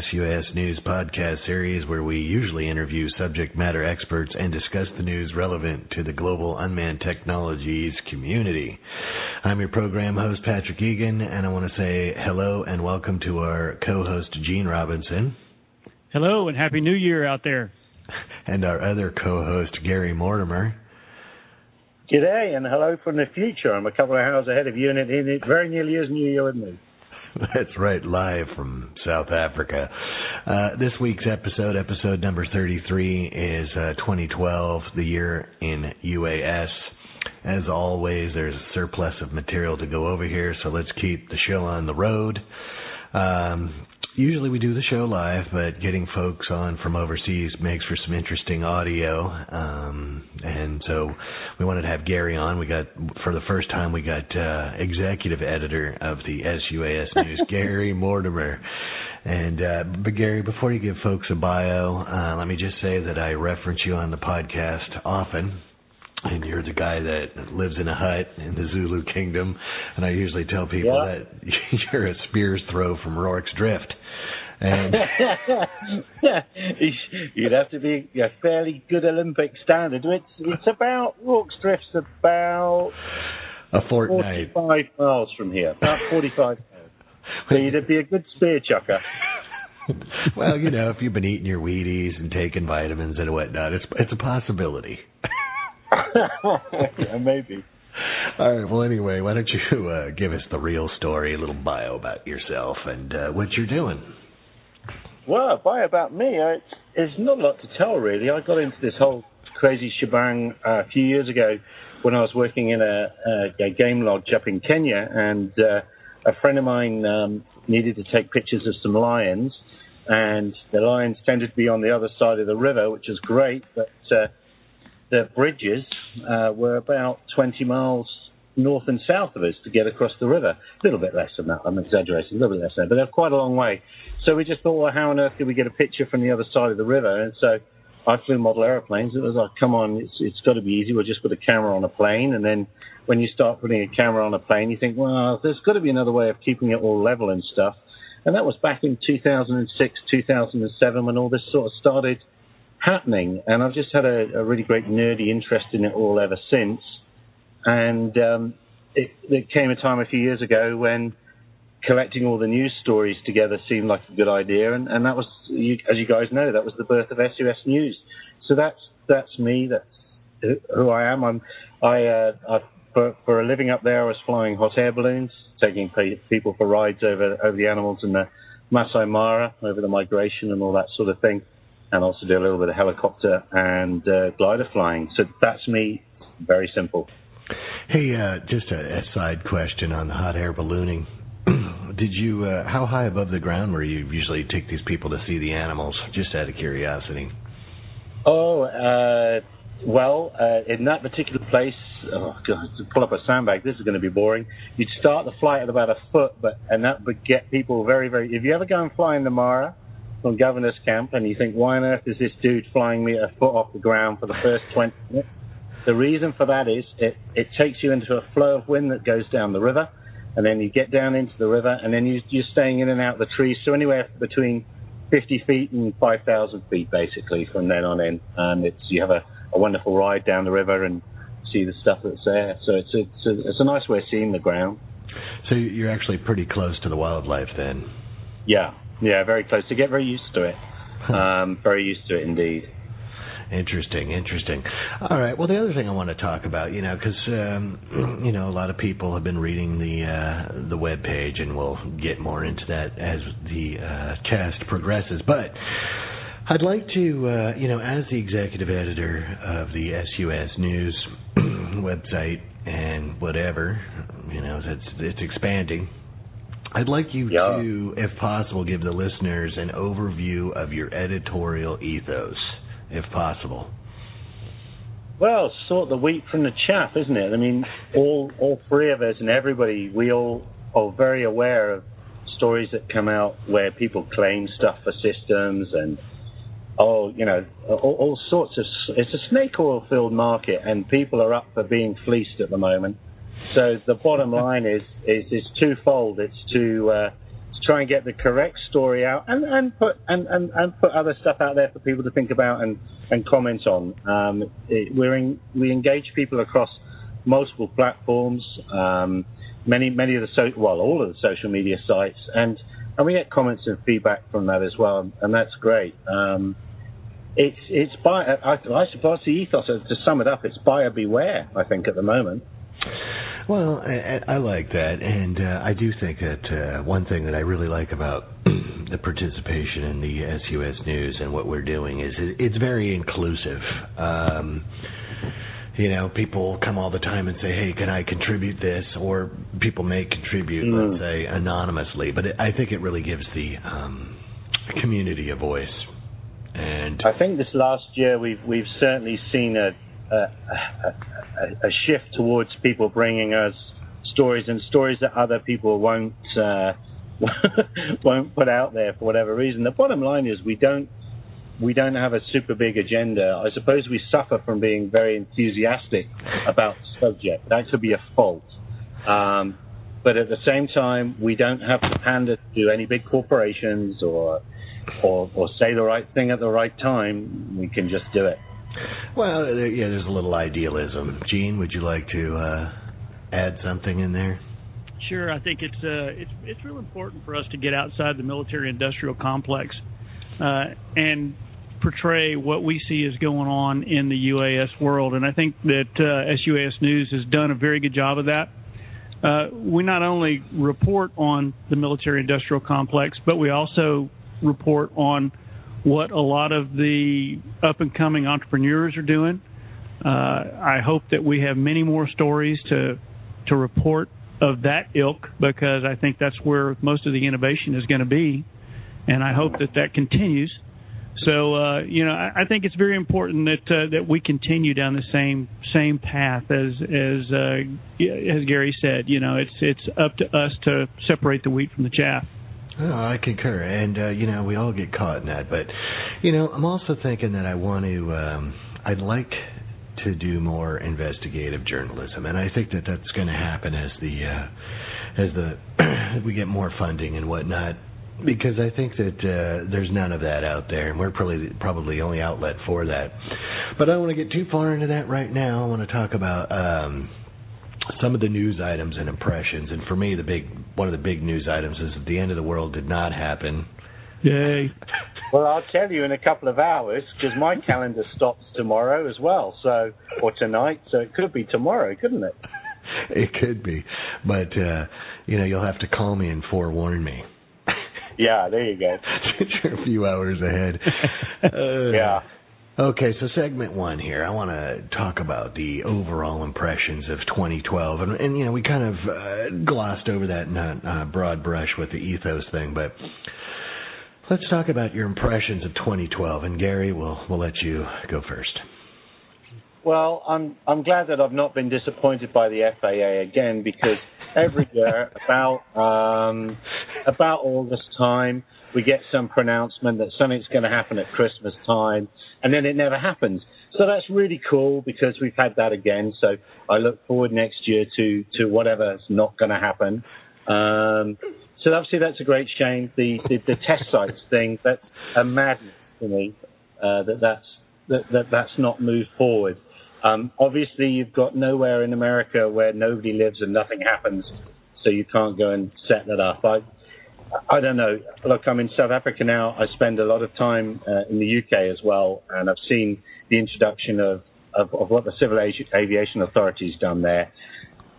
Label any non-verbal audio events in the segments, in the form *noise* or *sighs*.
Installment of the SUAS News podcast series where we usually interview subject matter experts and discuss the news relevant to the global unmanned technologies community. I'm your program host, Patrick Egan, and I want to say hello and welcome to our co host, Gene Robinson, Hello and happy New Year out there. and our other co host, Gary Mortimer. G'day and hello from the future. I'm a couple of hours ahead of you, and it, it, it very nearly is New Year with me. *laughs* That's right, live from South Africa. Uh, this week's episode, episode number 33, is uh, 2012, the year in UAS. As always, there's a surplus of material to go over here, so let's keep the show on the road. Um, usually we do the show live, but getting folks on from overseas makes for some interesting audio. Um, and so we wanted to have Gary on. We got, for the first time, we got uh, executive editor of the SUAS News, *laughs* Gary Mortimer. And uh, but Gary, before you give folks a bio, uh, let me just say that I reference you on the podcast often and you're the guy that lives in a hut in the Zulu kingdom. And I usually tell people Yeah. that *laughs* you're a spear's throw from Rorke's Drift. *laughs* And You'd have to be a fairly good Olympic standard. It's it's about Rorke's Drift's about a fortnight. 45 miles from here, about 45 miles. So you'd be a good spear chucker. *laughs* well, you know, if you've been eating your Wheaties and taking vitamins and whatnot, it's it's a possibility. *laughs* yeah, maybe. All right. Well, anyway, why don't you uh, give us the real story, a little bio about yourself and uh, what you're doing? Well, by about me, it's, not a lot to tell really. I got into this whole crazy shebang uh, a few years ago when I was working in a, a, a game lodge up in Kenya, and uh, a friend of mine um, needed to take pictures of some lions, and the lions tended to be on the other side of the river, which is great, but uh, the bridges uh, were about 20 miles north and south of us to get across the river. A little bit less than that. I'm exaggerating. A little bit less than that, but they're quite a long way. So we just thought, well, how on earth could we get a picture from the other side of the river? And so I flew model aeroplanes. It was like, come on, it's, it's got to be easy. We'll just put a camera on a plane. And then when you start putting a camera on a plane, you think, well, there's got to be another way of keeping it all level and stuff. And that was back in 2006, 2007 when all this sort of started happening. And I've just had a, a really great nerdy interest in it all ever since. And um, it, there came a time a few years ago when collecting all the news stories together seemed like a good idea, and, and that was, you, as you guys know, that was the birth of SUAS News. So that's that's me. That's who- I am. I'm I, uh, I for for a living up there, I was flying hot air balloons, taking people for rides over over the animals in the Masai Mara, over the migration and all that sort of thing, and also do a little bit of helicopter and uh, glider flying. So that's me. Very simple. Hey, uh, just a, side question on the hot air ballooning. *clears throat* Did you? Uh, how high above the ground where you usually take these people to see the animals? Just out of curiosity. Oh, uh, well, in that particular place, oh god, to pull up a sandbag, this is going to be boring. You'd start the flight at about a foot, but and that would get people very, very. If you ever go and fly in the Mara from Governor's Camp, and you think, why on earth is this dude flying me a foot off the ground for the first 20 minutes? The reason for that is it, it takes you into a flow of wind that goes down the river, and then you get down into the river, and then you, you're staying in and out of the trees, so anywhere between 50 feet and 5,000 feet, basically, from then on in. And it's you have a, a wonderful ride down the river and see the stuff that's there. So it's a, it's a, it's a nice way of seeing the ground. So you're actually pretty close to the wildlife then. Yeah, yeah, very close. To get very used to it. *laughs* Um, very used to it indeed. Interesting, interesting. All right. Well, the other thing I want to talk about, you know, because um, *clears throat* you know a lot of people have been reading the uh, the web page, and we'll get more into that as the uh, cast progresses. But I'd like to, uh, you know, as the executive editor of the SUAS News *clears throat* website and whatever, you know, it's it's expanding. I'd like you Yeah. to, if possible, give the listeners an overview of your editorial ethos, if possible. Well, sort the wheat from the chaff, isn't it? I mean, all all three of us and everybody, we all are very aware of stories that come out where people claim stuff for systems and oh, you know, all, all sorts of. It's a snake oil filled market, and people are up for being fleeced at the moment. So the bottom line is is is twofold. It's to uh, try and get the correct story out and, and put and, and, and put other stuff out there for people to think about and, and comment on. Um, it, we're in, we engage people across multiple platforms, um, many many of the so, well all of the social media sites, and and we get comments and feedback from that as well, and that's great. Um, it's it's by I, I suppose the ethos to sum it up, it's buyer beware. I think at the moment. Well, I, I like that, and uh, I do think that uh, one thing that I really like about *clears throat* the participation in the SUAS News and what we're doing is it, it's very inclusive. Um, you know, people come all the time and say, "Hey, can I contribute this?" Or people may contribute, Mm. let's say, anonymously. But it, I think it really gives the um, community a voice. And I think this last year we've we've certainly seen a a, a, a shift towards people bringing us stories and stories that other people won't uh, *laughs* won't put out there for whatever reason. The bottom line is we don't we don't have a super big agenda. I suppose we suffer from being very enthusiastic about the subject. That could be a fault. Um, but at the same time, we don't have to pander to any big corporations or, or or say the right thing at the right time. We can just do it. Well, there, yeah, there's a little idealism. Gene, would you like to uh, add something in there? Sure, I think it's uh, it's it's real important for us to get outside the military-industrial complex uh, and portray what we see is going on in the UAS world, and I think that uh, SUAS News has done a very good job of that. Uh, we not only report on the military-industrial complex, but we also report on what a lot of the up-and-coming entrepreneurs are doing. Uh, I hope that we have many more stories to to report of that ilk because I think that's where most of the innovation is going to be, and I hope that that continues. So uh, you know, I, I think it's very important that uh, that we continue down the same same path as as uh, as Gary said. You know, it's it's up to us to separate the wheat from the chaff. Oh, I concur, and uh, you know we all get caught in that. But you know, I'm also thinking that I want to. Um, I'd like to do more investigative journalism, and I think that that's going to happen as the uh, as the *clears throat* we get more funding and whatnot. Because I think that uh, there's none of that out there, and we're probably probably the only outlet for that. But I don't want to get too far into that right now. I want to talk about um, some of the news items and impressions. And for me, the big one of the big news items is that the end of the world did not happen. Yay! Well, I'll tell you in a couple of hours because my calendar stops tomorrow as well. So or tonight, so it could be tomorrow, couldn't it? *laughs* It could be, but uh, you know you'll have to call me and forewarn me. Yeah, there you go. *laughs* You're a few hours ahead. Uh, *laughs* Yeah. Okay, so segment one here. I want to talk about the overall impressions of 2012, and, and you know we kind of uh, glossed over that in a broad brush with the ethos thing, but let's talk about your impressions of 2012. And Gary, we'll we'll let you go first. Well, I'm I'm glad that I've not been disappointed by the FAA again because every year *laughs* about um, about August time we get some pronouncement that something's going to happen at Christmas time, and then it never happens. So that's really cool because we've had that again. So I look forward next year to to whatever's not going to happen. Um, so obviously that's a great shame. The the, the test sites thing that's a madness to me uh, that that's that, that that's not moved forward. Um, obviously, you've got nowhere in America where nobody lives and nothing happens, so you can't go and set that up. I, I don't know. Look, I'm in South Africa now. I spend a lot of time uh, in the UK as well, and I've seen the introduction of, of, of what the Civil Aviation Authority's done there.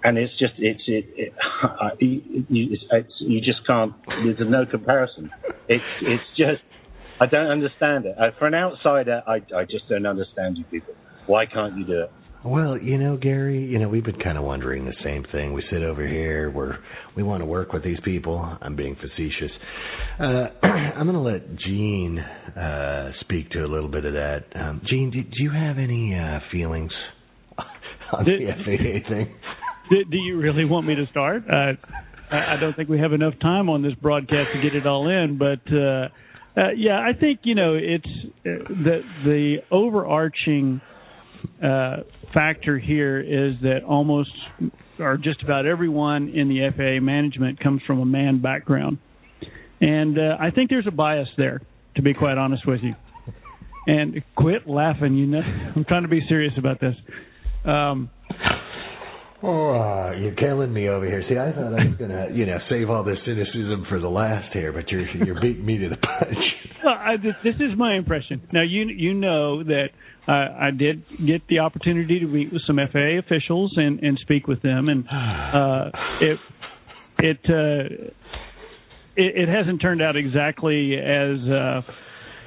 And it's just, it's, it, it, *laughs* you, it's, you just can't, there's no comparison. It's, it's just, I don't understand it. Uh, for an outsider, I, I just don't understand you people. Why can't you do it? Well, you know, Gary, you know, we've been kind of wondering the same thing. We sit over here, we're we want to work with these people. I'm being facetious. Uh, *clears throat* I'm going to let Gene uh, speak to a little bit of that. Um, Gene, do, do you have any uh, feelings *laughs* on the FAA thing? *laughs* Do, do you really want me to start? Uh, I I don't think we have enough time on this broadcast to get it all in, but uh, uh, yeah, I think you know it's uh, the the overarching uh, factor here is that almost or just about everyone in the FAA management comes from a manned background, and uh, I think there's a bias there. To be quite honest with you, and quit laughing. You know, *laughs* I'm trying to be serious about this. Um, Oh, uh, you're killing me over here. See, I thought I was gonna, you know, save all this cynicism for the last here, but you're you're beating me to the punch. Well, I, this, this is my impression. Now you you know that uh, I did get the opportunity to meet with some FAA officials and and speak with them, and *sighs* uh, it it, uh, it it hasn't turned out exactly as uh,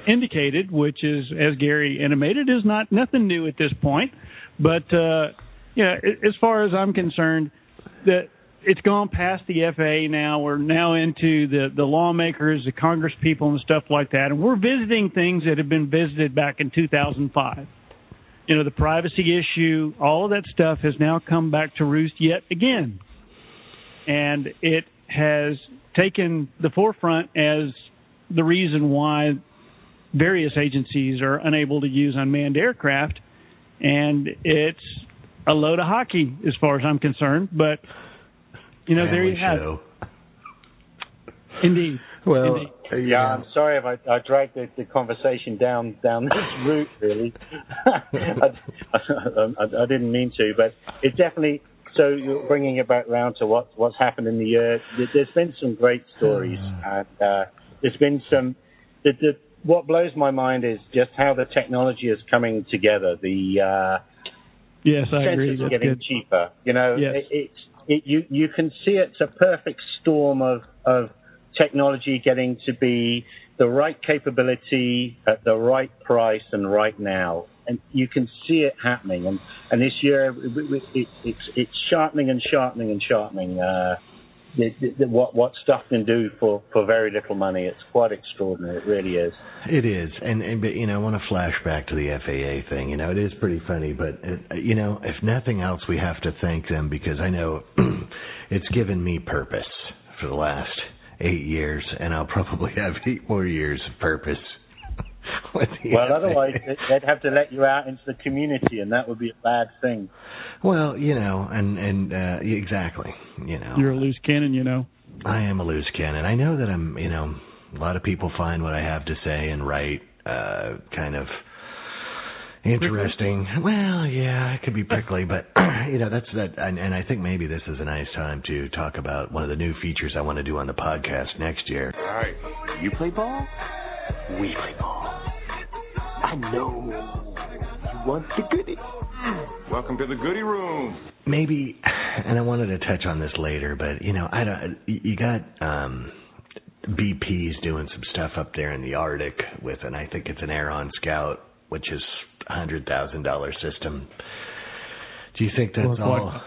indicated, which is as Gary intimated is not nothing new at this point, but. Uh, yeah, as far as I'm concerned, that it's gone past the FAA now. We're now into the the lawmakers, the Congress people, and stuff like that, and we're visiting things that have been visited back in 2005. You know, the privacy issue, all of that stuff has now come back to roost yet again, and it has taken the forefront as the reason why various agencies are unable to use unmanned aircraft, and it's a load of hockey as far as I'm concerned. But you know, there you have show. it. Indeed. *laughs* Well, Indeed. Yeah, I'm sorry if I, I dragged the, the conversation down down this route. Really, *laughs* I, I, I didn't mean to, but it definitely. So you're bringing it back round to what what's happened in the year. There- There's been some great stories, and uh, there's been some. The, the, what blows my mind is just how the technology is coming together. The uh, Yes, I agree. sensors are That's getting good. cheaper. You know, Yes. it, it's it, you you can see it's a perfect storm of of technology getting to be the right capability at the right price and right now, and you can see it happening. And and this year it, it, it, it's it's sharpening and sharpening and sharpening. Uh, the, the, what what stuff can do for for very little money. It's quite extraordinary. It really is. It is, and, and but you know, I want to flash back to the FAA thing. You know, it is pretty funny, but uh you know, if nothing else, we have to thank them because I know *clears throat* it's given me purpose for the last eight years, and I'll probably *laughs* have eight more years of purpose. *laughs* with the Well, otherwise they- they'd have to let you out into the community, and that would be a bad thing. well, you know, and and uh exactly, you know, You're a loose cannon, you know. I am a loose cannon. I know that I'm, you know, a lot of people find what I have to say and write uh kind of interesting. Well, yeah, it could be *laughs* prickly, but *clears throat* you know, that's that and, and I think maybe this is a nice time to talk about one of the new features I want to do on the podcast next year. All right. You play ball? We play ball. I know. You want the goodie. Welcome to the goodie room. maybe *sighs* and I wanted to touch on this later, but you know, I don't you got um BP's doing some stuff up there in the Arctic with and I think it's an Aeryon Scout, which is a hundred thousand dollar system. Do you think that's Or what? all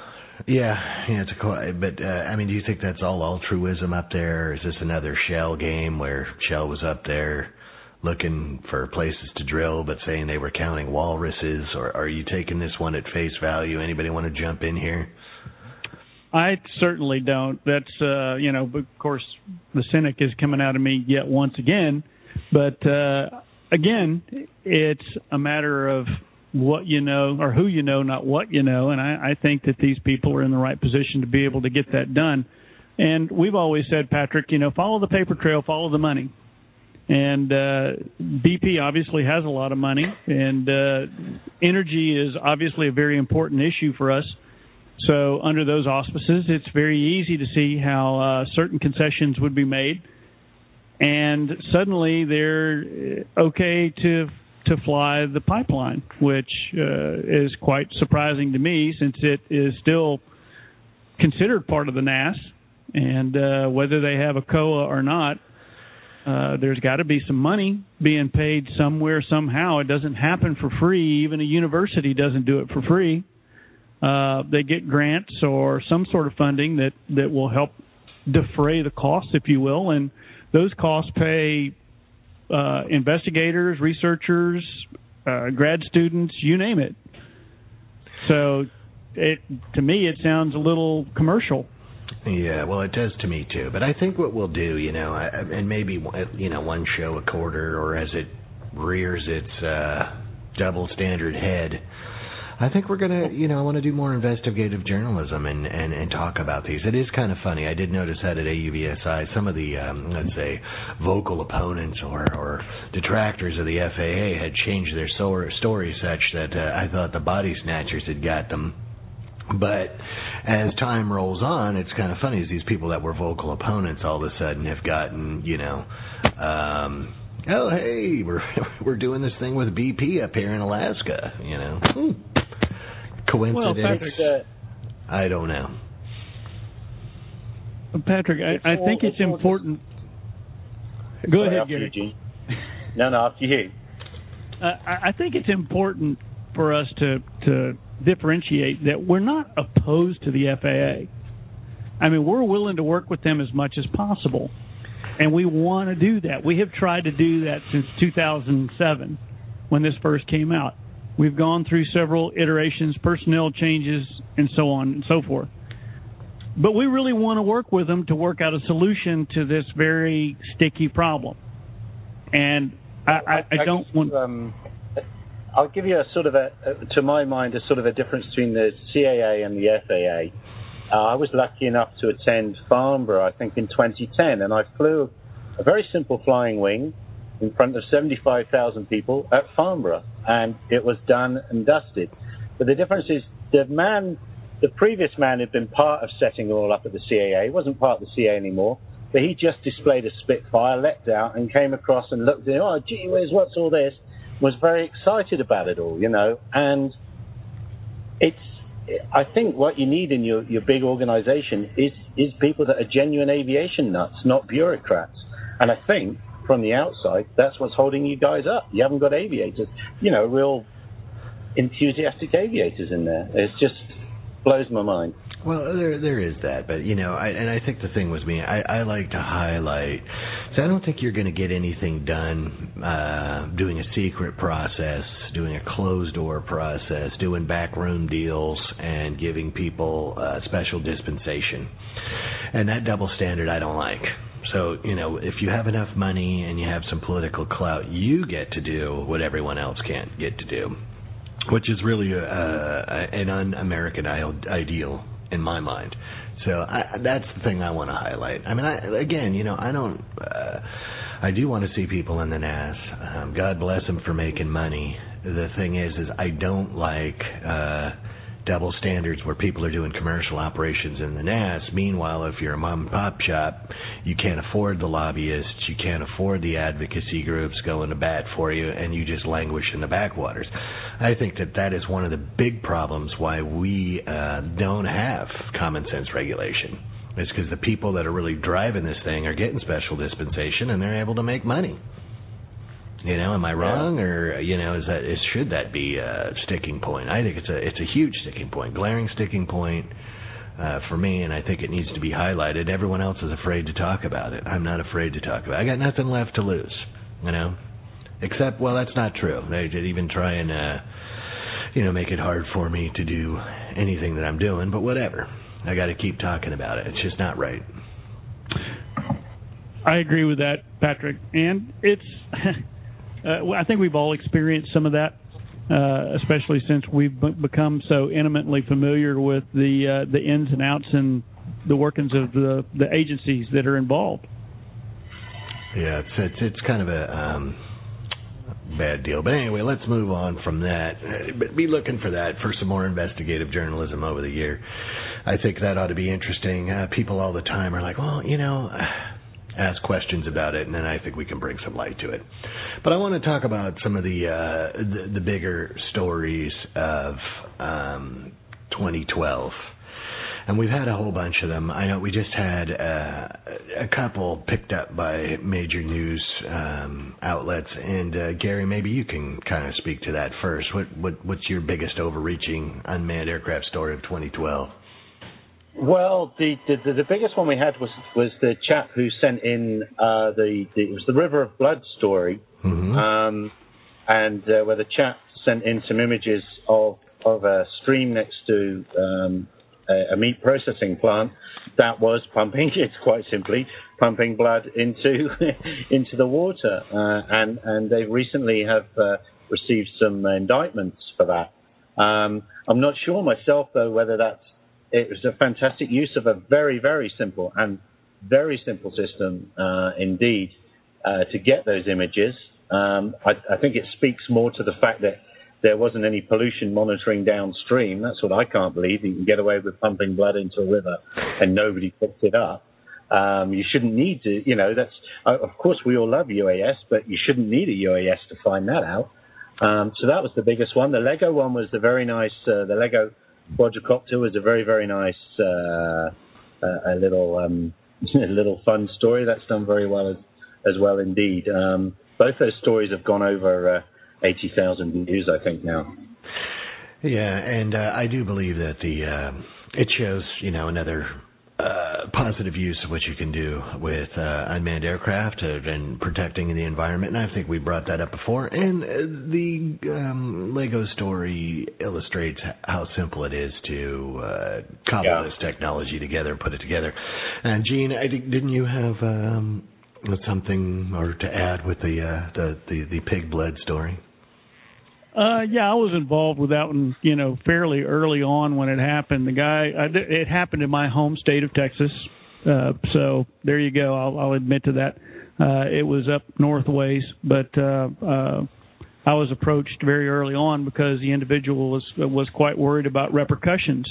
yeah, yeah, it's a co- but uh, I mean, do you think that's all altruism up there? Or is this another Shell game where Shell was up there looking for places to drill, but saying they were counting walruses? Or are you taking this one at face value? Anybody want to jump in here? I certainly don't. That's uh, you know, of course, the cynic is coming out of me yet once again. But uh, again, it's a matter of what you know or who you know, not what you know. And I, I think that these people are in the right position to be able to get that done. And we've always said, Patrick, you know, follow the paper trail, follow the money. And uh, BP obviously has a lot of money, and uh, energy is obviously a very important issue for us. So, under those auspices, it's very easy to see how uh, certain concessions would be made. And suddenly they're okay to to fly the pipeline, which uh, is quite surprising to me since it is still considered part of the NAS, and uh, whether they have a COA or not, uh, there's got to be some money being paid somewhere somehow. It doesn't happen for free. Even a university doesn't do it for free. Uh, they get grants or some sort of funding that that will help defray the costs, if you will, and those costs pay uh, investigators, researchers, uh, grad students, you name it. So, it to me, it sounds a little commercial. Yeah, well, it does to me too. But I think what we'll do, you know, and maybe you know one show a quarter, or as it rears its uh, double standard head, I think we're gonna, you know, I want to do more investigative journalism and and and talk about these. It is kind of funny. I did notice that at AUVSI, some of the um, let's say vocal opponents or or detractors of the FAA had changed their story such that uh, I thought the body snatchers had got them but as time rolls on, it's kind of funny as these people that were vocal opponents all of a sudden have gotten, you know, um, oh hey, we're *laughs* we're doing this thing with BP up here in Alaska, you know. Hmm. Coincidence? Well, Patrick, uh, I don't know. Patrick, I, I think it's important. Go ahead, Gary. No, no, after you. Uh, I think it's important for us to to differentiate that we're not opposed to the FAA. I mean, we're willing to work with them as much as possible, and we want to do that. We have tried to do that since 2007 when this first came out. We've gone through several iterations, personnel changes, and so on and so forth. But we really want to work with them to work out a solution to this very sticky problem. And I, I, I don't want. Um, I'll give you a sort of a, to my mind, a sort of a difference between the CAA and the FAA. Uh, I was lucky enough to attend Farnborough, I think, in 2010, and I flew a very simple flying wing in front of 75,000 people at Farnborough, and it was done and dusted. But the difference is the man, the previous man had been part of setting it all up at the CAA. He wasn't part of the CAA anymore, but he just displayed a Spitfire, leapt out, and came across and looked at, oh, gee whiz, what's all this? Was very excited about it all, you know, and it's. I think what you need in your, your big organization is is people that are genuine aviation nuts, not bureaucrats. And I think from the outside, that's what's holding you guys up. You haven't got aviators, you know, real enthusiastic aviators in there. It just blows my mind. Well, there there is that, but you know, I, and I think the thing with me, I, I like to highlight. So I don't think you're going to get anything done uh, doing a secret process, doing a closed door process, doing backroom deals, and giving people uh, special dispensation. And that double standard, I don't like. So, you know, if you have enough money and you have some political clout, you get to do what everyone else can't get to do, which is really a, a, an un American ideal in my mind. So I, that's the thing I want to highlight. I mean, I, again, you know, I don't. Uh, I do want to see people in the NAS. Um, God bless them for making money. The thing is, is I don't like. Uh, double standards where people are doing commercial operations in the NAS. Meanwhile, if you're a mom and pop shop, you can't afford the lobbyists, you can't afford the advocacy groups going to bat for you, and you just languish in the backwaters. I think that that is one of the big problems why we uh, don't have common sense regulation. It's because the people that are really driving this thing are getting special dispensation and they're able to make money. You know, am I wrong, yeah. or you know, is that is should that be a sticking point? I think it's a it's a huge sticking point, glaring sticking point uh, for me, and I think it needs to be highlighted. Everyone else is afraid to talk about it. I'm not afraid to talk about. it. I got nothing left to lose, you know. Except, well, that's not true. They did even try and, uh, you know, make it hard for me to do anything that I'm doing. But whatever. I got to keep talking about it. It's just not right. I agree with that, Patrick. And it's *laughs* uh, I think we've all experienced some of that, uh, especially since we've b- become so intimately familiar with the uh, the ins and outs and the workings of the the agencies that are involved. Yeah, it's it's, it's kind of a um, bad deal. But anyway, let's move on from that. But be looking for that for some more investigative journalism over the year. I think that ought to be interesting. Uh, people all the time are like, well, you know ask questions about it, and then I think we can bring some light to it. But I want to talk about some of the uh, the, the bigger stories of um, 2012 and we've had a whole bunch of them. I know we just had uh, a couple picked up by major news um, outlets. And uh, Gary, maybe you can kind of speak to that first. What what what's your biggest overreaching unmanned aircraft story of 2012? Well, the, the the biggest one we had was was the chap who sent in uh, the, the it was the River of Blood story, mm-hmm. um, and uh, where the chap sent in some images of of a stream next to um, a, a meat processing plant that was pumping, *laughs* it's quite simply pumping blood into *laughs* into the water, uh, and and they recently have uh, received some indictments for that. Um, I'm not sure myself though whether that's it was a fantastic use of a very very simple and very simple system uh, indeed uh, to get those images. Um, I, I think it speaks more to the fact that there wasn't any pollution monitoring downstream. That's what I can't believe. You can get away with pumping blood into a river and nobody picks it up. Um, you shouldn't need to, you know, that's, uh, of course we all love UAS, but you shouldn't need a UAS to find that out. Um, so that was the biggest one. The Lego one was the very nice, uh, the Lego quadricopter was a very, very nice, uh, a little, um, *laughs* a little fun story. That's done very well as, as well indeed. Um, both those stories have gone over, uh, 80,000 views, I think, now. Yeah, and uh, I do believe that the uh, it shows, you know, another uh, positive use of what you can do with uh, unmanned aircraft and protecting the environment. And I think we brought that up before. And uh, the um, Lego story illustrates how simple it is to uh, cobble yeah. this technology together, put it together. And Gene, I think, didn't you have um, something or to add with the uh, the, the the pig blood story? Uh, yeah, I was involved with that one, you know, fairly early on when it happened. The guy, I, it happened in my home state of Texas, uh, so there you go. I'll, I'll admit to that. Uh, it was up north ways, but uh, uh, I was approached very early on because the individual was was quite worried about repercussions,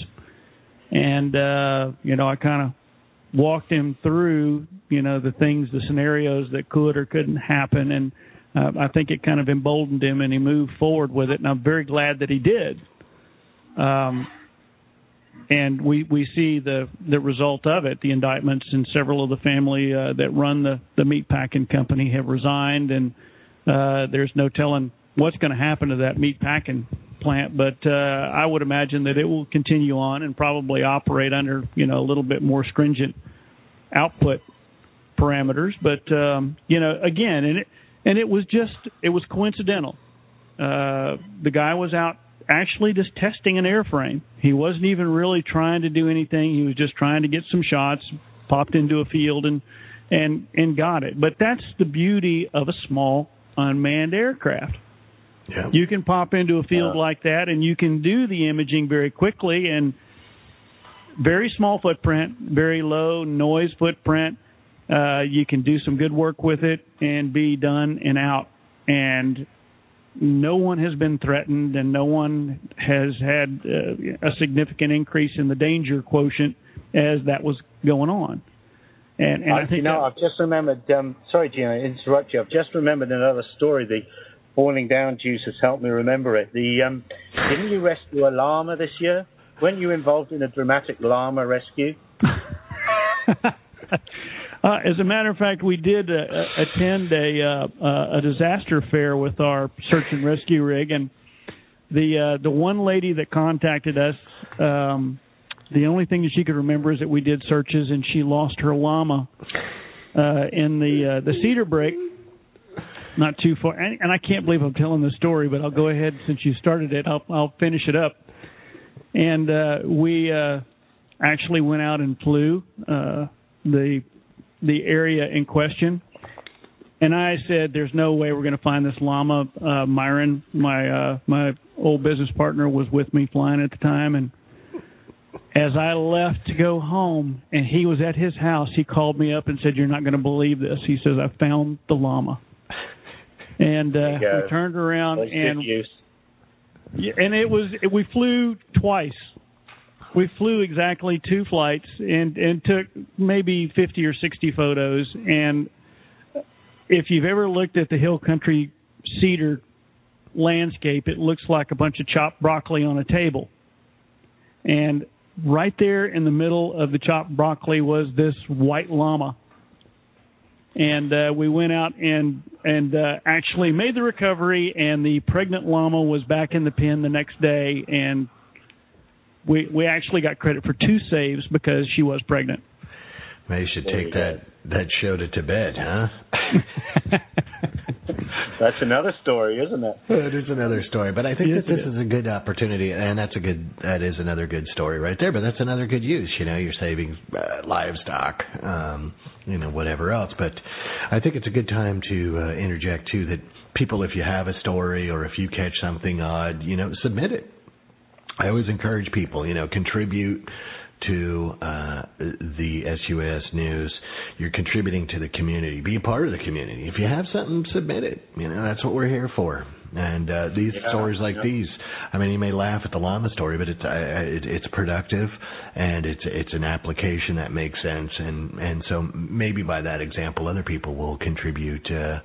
and uh, you know, I kind of walked him through, you know, the things, the scenarios that could or couldn't happen, and uh, I think it kind of emboldened him, and he moved forward with it. And I'm very glad that he did. Um, and we we see the the result of it. The indictments and several of the family uh, that run the the meat packing company have resigned, and uh, there's no telling what's going to happen to that meat packing plant. But uh, I would imagine that it will continue on and probably operate under you know a little bit more stringent output parameters. But um, you know, again, and it, and it was just it was coincidental. Uh, the guy was out actually just testing an airframe. He wasn't even really trying to do anything. He was just trying to get some shots. Popped into a field and and and got it. But that's the beauty of a small unmanned aircraft. Yeah. You can pop into a field uh, like that and you can do the imaging very quickly and very small footprint, very low noise footprint uh, you can do some good work with it and be done and out. And no one has been threatened, and no one has had uh, a significant increase in the danger quotient as that was going on. And, and I, I think you know, I've just remembered. Um, sorry, Gina, I interrupt you. I've just remembered another story. The boiling down juice has helped me remember it. The um, didn't you rescue a llama this year? Weren't you involved in a dramatic llama rescue? *laughs* Uh, as a matter of fact, we did uh, attend a uh, uh, a disaster fair with our search and rescue rig, and the uh, the one lady that contacted us, um, the only thing that she could remember is that we did searches, and she lost her llama uh, in the uh, the cedar break, not too far. And, and I can't believe I'm telling this story, but I'll go ahead since you started it. I'll I'll finish it up. And uh, we uh, actually went out and flew uh, the the area in question. And I said, "There's no way we're going to find this llama." Uh, Myron, my uh, my old business partner, was with me flying at the time, and as I left to go home, and he was at his house, he called me up and said, "You're not going to believe this." He says, "I found the llama," and uh, we turned around and and it was we flew twice we flew exactly two flights and and took maybe 50 or 60 photos. And if you've ever looked at the hill country cedar landscape it looks like a bunch of chopped broccoli on a table. And right there in the middle of the chopped broccoli was this white llama. And uh, we went out and and uh, actually made the recovery and the pregnant llama was back in the pen the next day and we we actually got credit for two saves because she was pregnant. Maybe you should take that that show to Tibet, huh? *laughs* *laughs* that's another story, isn't it? It is another story, but I think Yes, that this it is. is a good opportunity, and that's a good that is another good story right there. But that's another good use. You know, you're saving uh, livestock, um, you know, whatever else. But I think it's a good time to uh, interject too that people, if you have a story or if you catch something odd, you know, submit it. I always encourage people, you know, contribute to uh, the SUAS news. You're contributing to the community. Be a part of the community. If you have something, submit it. You know, that's what we're here for. And uh, these Yeah, stories like yeah. these, I mean, you may laugh at the llama story, but it's uh, it, it's productive and it's it's an application that makes sense. And and so maybe by that example, other people will contribute uh,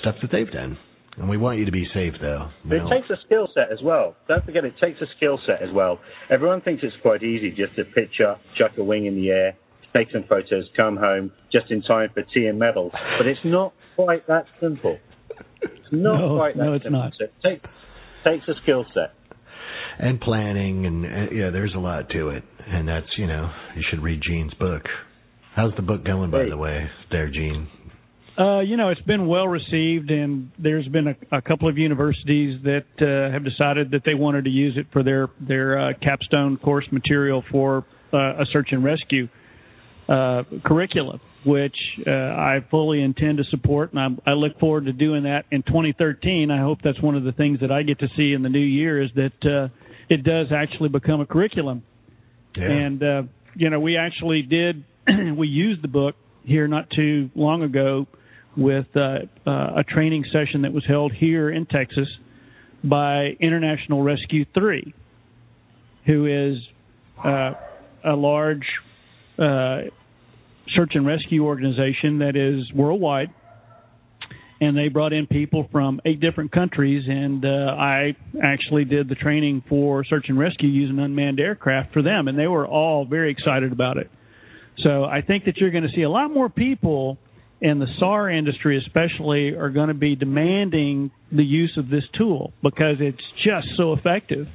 stuff that they've done. And we want you to be safe, though. You But know? it takes a skill set as well. Don't forget, it takes a skill set as well. Everyone thinks it's quite easy just to pitch up, chuck a wing in the air, take some photos, come home just in time for tea and medals. But it's not quite that simple. It's not No, quite that no, it's simple. not. So it takes, takes a skill set. and planning and uh, yeah there's a lot to it and that's you know you should read gene's book how's the book going by Hey. the way there gene Uh, you know, it's been well received, and there's been a, a couple of universities that uh, have decided that they wanted to use it for their their uh, capstone course material for uh, a search and rescue uh, curriculum, which uh, I fully intend to support, and I, I look forward to doing that in 2013. I hope that's one of the things that I get to see in the new year is that uh, it does actually become a curriculum. yeah And uh, you know, we actually did *clears throat* we used the book here not too long ago with uh, uh, a training session that was held here in Texas by International Rescue Three, who is uh, a large uh, search and rescue organization that is worldwide. And they brought in people from eight different countries, and uh, I actually did the training for search and rescue using unmanned aircraft for them, and they were all very excited about it. So I think that you're going to see a lot more people in the SAR industry, especially, are going to be demanding the use of this tool because it's just so effective.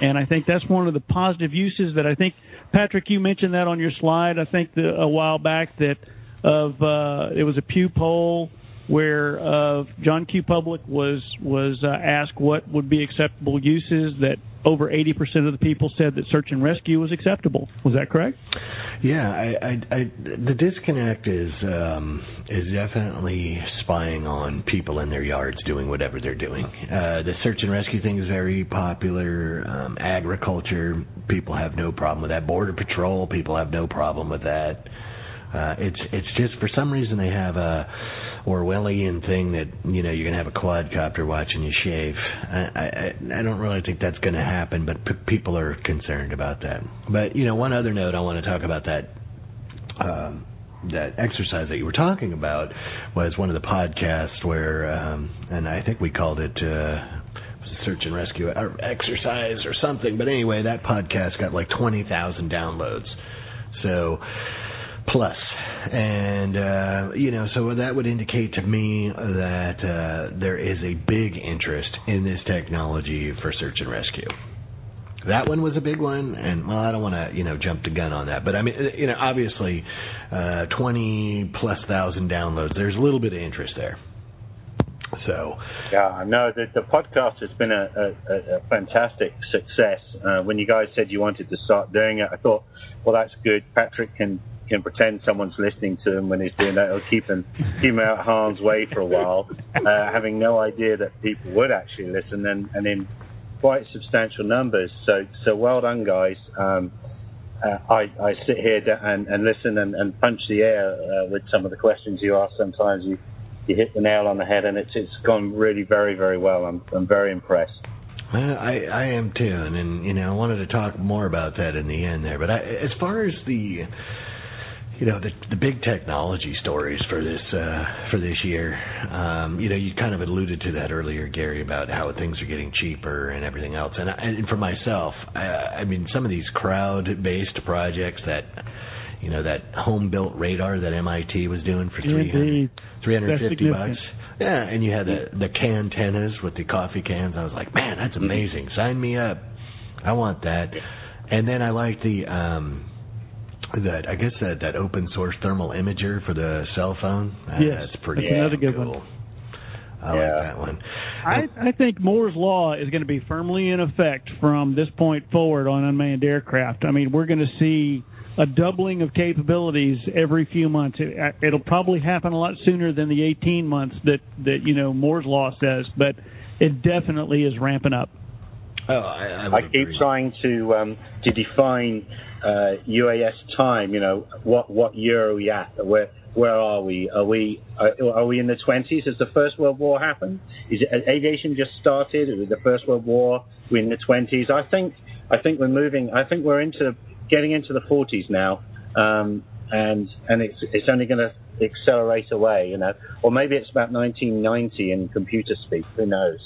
And I think that's one of the positive uses that I think, Patrick, you mentioned that on your slide. I think the, a while back that of uh, it was a Pew poll where uh, John Q. Public was was uh, asked what would be acceptable uses. That over 80% of the people said that search and rescue was acceptable. Was that correct? yeah I, I i the disconnect is um is definitely spying on people in their yards doing whatever they're doing uh the search and rescue thing is very popular um agriculture people have no problem with that border patrol people have no problem with that uh it's it's just for some reason they have a Orwellian thing that you know you're gonna have a quadcopter watching you shave. I I, I don't really think that's gonna happen, but p- people are concerned about that. But you know, one other note I want to talk about that um, that exercise that you were talking about was one of the podcasts where, um, and I think we called it. Uh, search and rescue or exercise or something, but anyway, that podcast got like twenty thousand downloads. So plus and uh you know so that would indicate to me that uh there is a big interest in this technology for search and rescue that one was a big one and well i don't want to you know jump the gun on that but i mean you know obviously uh 20 plus thousand downloads there's a little bit of interest there so Yeah, no, the, the podcast has been a, a, a fantastic success. Uh, when you guys said you wanted to start doing it, I thought, well, that's good. Patrick can can pretend someone's listening to him when he's doing that. It'll keep him keep him out of harm's way for a while, uh, having no idea that people would actually listen and, and in quite substantial numbers. So so well done, guys. Um, uh, I, I sit here and, and listen and, and punch the air uh, with some of the questions you ask. Sometimes you, you hit the nail on the head, and it's it's gone really very very well. I'm I'm very impressed. I I am too, and, and you know I wanted to talk more about that in the end there. But I, as far as the you know the the big technology stories for this uh, for this year. Um, you know, you kind of alluded to that earlier, Gary, about how things are getting cheaper and everything else. And, I, and for myself, I, I mean, some of these crowd-based projects that you know that home-built radar that MIT was doing for 300, 350 bucks. Yeah, and you had the the can cantennas with the coffee cans. I was like, man, that's amazing. Sign me up. I want that. And then I like the um that I guess that that open source thermal imager for the cell phone. Yes, that's pretty. That's another good cool. one. I Yeah. like that one. I, I think Moore's law is going to be firmly in effect from this point forward on unmanned aircraft. I mean, we're going to see a doubling of capabilities every few months. It, uh, it'll probably happen a lot sooner than the 18 months that that you know Moore's law says, but it definitely is ramping up. Oh, I, I, I keep agree. trying to um, to define uh, UAS time. You know, what what year are we at? Where where are we? Are we are, are we in the twenties? Has the First World War happened? Is it, aviation just started? Is the First World War? We're in the twenties. I think I think we're moving. I think we're into getting into the forties now, um, and and it's it's only going to accelerate away. You know, or maybe it's about 1990 in computer speak. Who knows?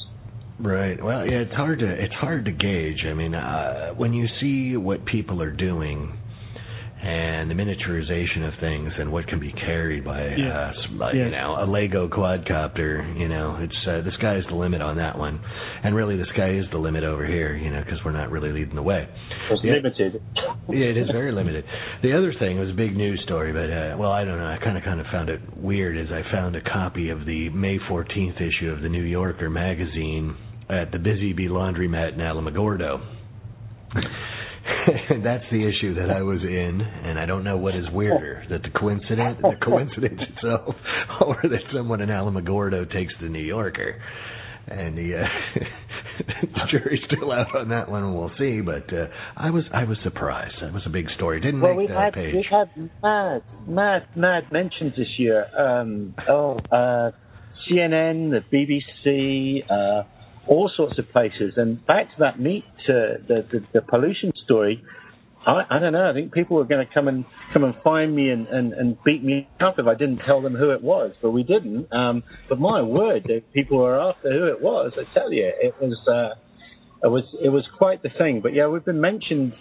Right. Well, yeah, it's hard to it's hard to gauge. I mean, uh, when you see what people are doing and the miniaturization of things and what can be carried by, Yeah. uh, s- by Yeah. you know, a Lego quadcopter, you know, it's uh, the sky is the limit on that one, and really the sky is the limit over here, you know, because we're not really leading the way. It's Yeah. limited. Yeah, it is very limited. The other thing was a big news story, but uh, well, I don't know. I kind of kind of found it weird as I found a copy of the May 14th issue of the New Yorker magazine at the Busy Bee Laundromat in Alamogordo. *laughs* That's the issue that I was in, and I don't know what is weirder, *laughs* that the coincidence, the coincidence itself, *laughs* or that someone in Alamogordo takes the New Yorker. And the, uh, the jury's still out on that one, and we'll see. But uh, I was I was surprised. That was a big story. Didn't Well, make we've that had page. we've had mad, mad, mad mentions this year. Um, oh, uh, CNN, the BBC, uh, all sorts of places. And back to that meat, uh, the, the the pollution story. I, I don't know. I think people were going to come and come and find me and, and, and beat me up if I didn't tell them who it was, but we didn't. Um, but my word, people were after who it was. I tell you, it was uh, it was it was quite the thing. But yeah, we've been mentioned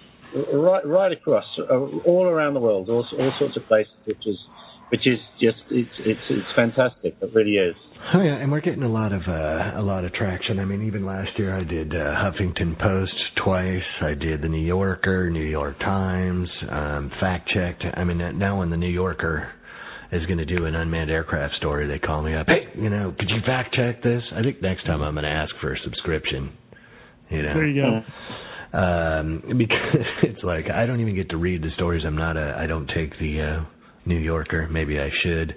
right right across, uh, all around the world, all, all sorts of places, which is which is just it's it's it's fantastic. It really is. Oh yeah, and we're getting a lot of uh, a lot of traction. I mean, even last year I did uh, Huffington Post twice. I did the New Yorker, New York Times, um, fact checked. I mean, now when the New Yorker is going to do an unmanned aircraft story, they call me up. Hey, you know, could you fact check this? I think next time I'm going to ask for a subscription. You know, There you go. um *laughs* because it's like I don't even get to read the stories. I'm not a I don't take the uh New Yorker. Maybe I should.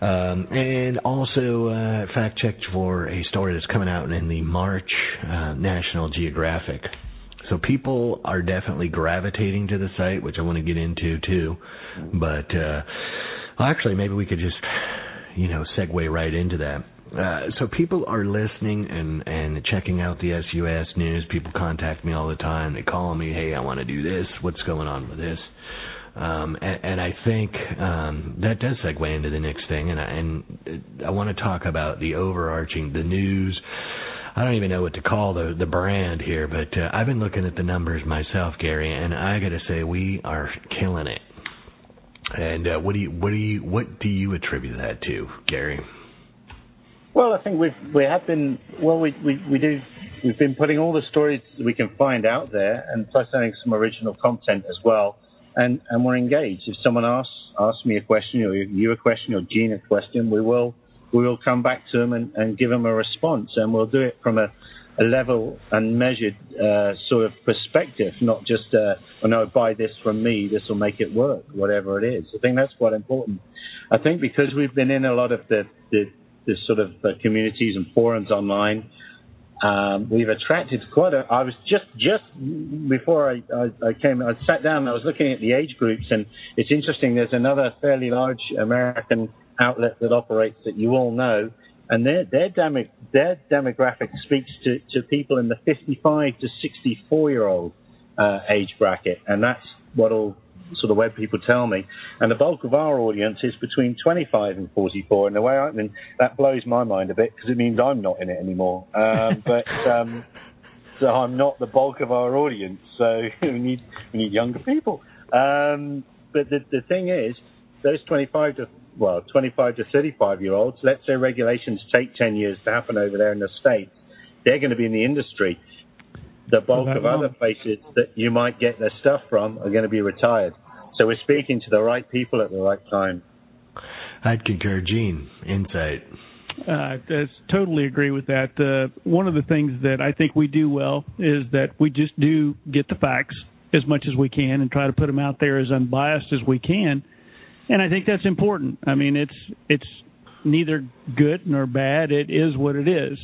Um and also uh fact checked for a story that's coming out in the March uh National Geographic. So people are definitely gravitating to the site, which I want to get into too. But uh well, actually maybe we could just you know segue right into that. Uh, so people are listening and and checking out the SUAS news. People contact me all the time. They call me, "Hey, I want to do this. What's going on with this?" Um, and, and I think um, that does segue into the next thing. And I, and I want to talk about the overarching, the news. I don't even know what to call the the brand here, but uh, I've been looking at the numbers myself, Gary, and I got to say we are killing it. And uh, what do you what do you what do you attribute that to, Gary? Well, I think we've we have been well. We we we do. We've been putting all the stories we can find out there, and plus adding some original content as well. And and we're engaged. If someone asks asks me a question, or you a question, or Gene a question, we will we will come back to them and, and give them a response, and we'll do it from a, a level and measured uh, sort of perspective, not just uh, oh no, buy this from me, this will make it work, whatever it is. I think that's quite important. I think because we've been in a lot of the the the sort of uh, communities and forums online. Um, we've attracted quite a. I was just just before I, I, I came, I sat down. I was looking at the age groups, and it's interesting. There's another fairly large American outlet that operates that you all know, and their their demo, their demographic speaks to, to people in the 55 to 64 year old uh, age bracket, and that's what all sort of web people tell me. And the bulk of our audience is between 25 and 44. And the way I mean, that blows my mind a bit because it means I'm not in it anymore. Um, *laughs* but um, so I'm not the bulk of our audience. So *laughs* we need we need younger people. Um, but the the thing is, those 25 to well 25 to 35 year olds. Let's say regulations take 10 years to happen over there in the states. They're going to be in the industry the bulk of other places that you might get their stuff from are going to be retired. So we're speaking to the right people at the right time. I'd concur, Gene. Insight. Uh, I totally agree with that. Uh, one of the things that I think we do well is that we just do get the facts as much as we can and try to put them out there as unbiased as we can. And I think that's important. I mean, it's it's neither good nor bad. It is what it is.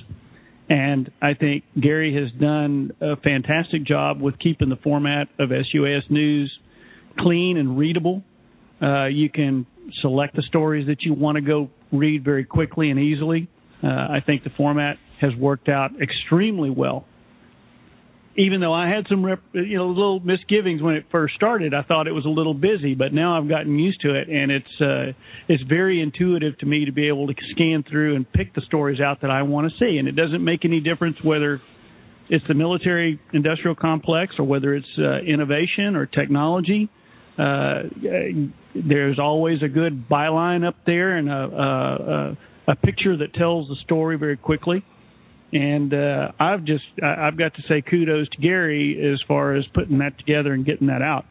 And I think Gary has done a fantastic job with keeping the format of SUAS News clean and readable. Uh, you can select the stories that you want to go read very quickly and easily. Uh, I think the format has worked out extremely well even though I had some rep, you know little misgivings when it first started, I thought it was a little busy, but now I've gotten used to it, and it's uh, it's very intuitive to me to be able to scan through and pick the stories out that I want to see, and it doesn't make any difference whether it's the military industrial complex or whether it's uh, innovation or technology. Uh, there's always a good byline up there and a, a, a, a picture that tells the story very quickly and uh, I've just I've got to say kudos to Gary as far as putting that together and getting that out.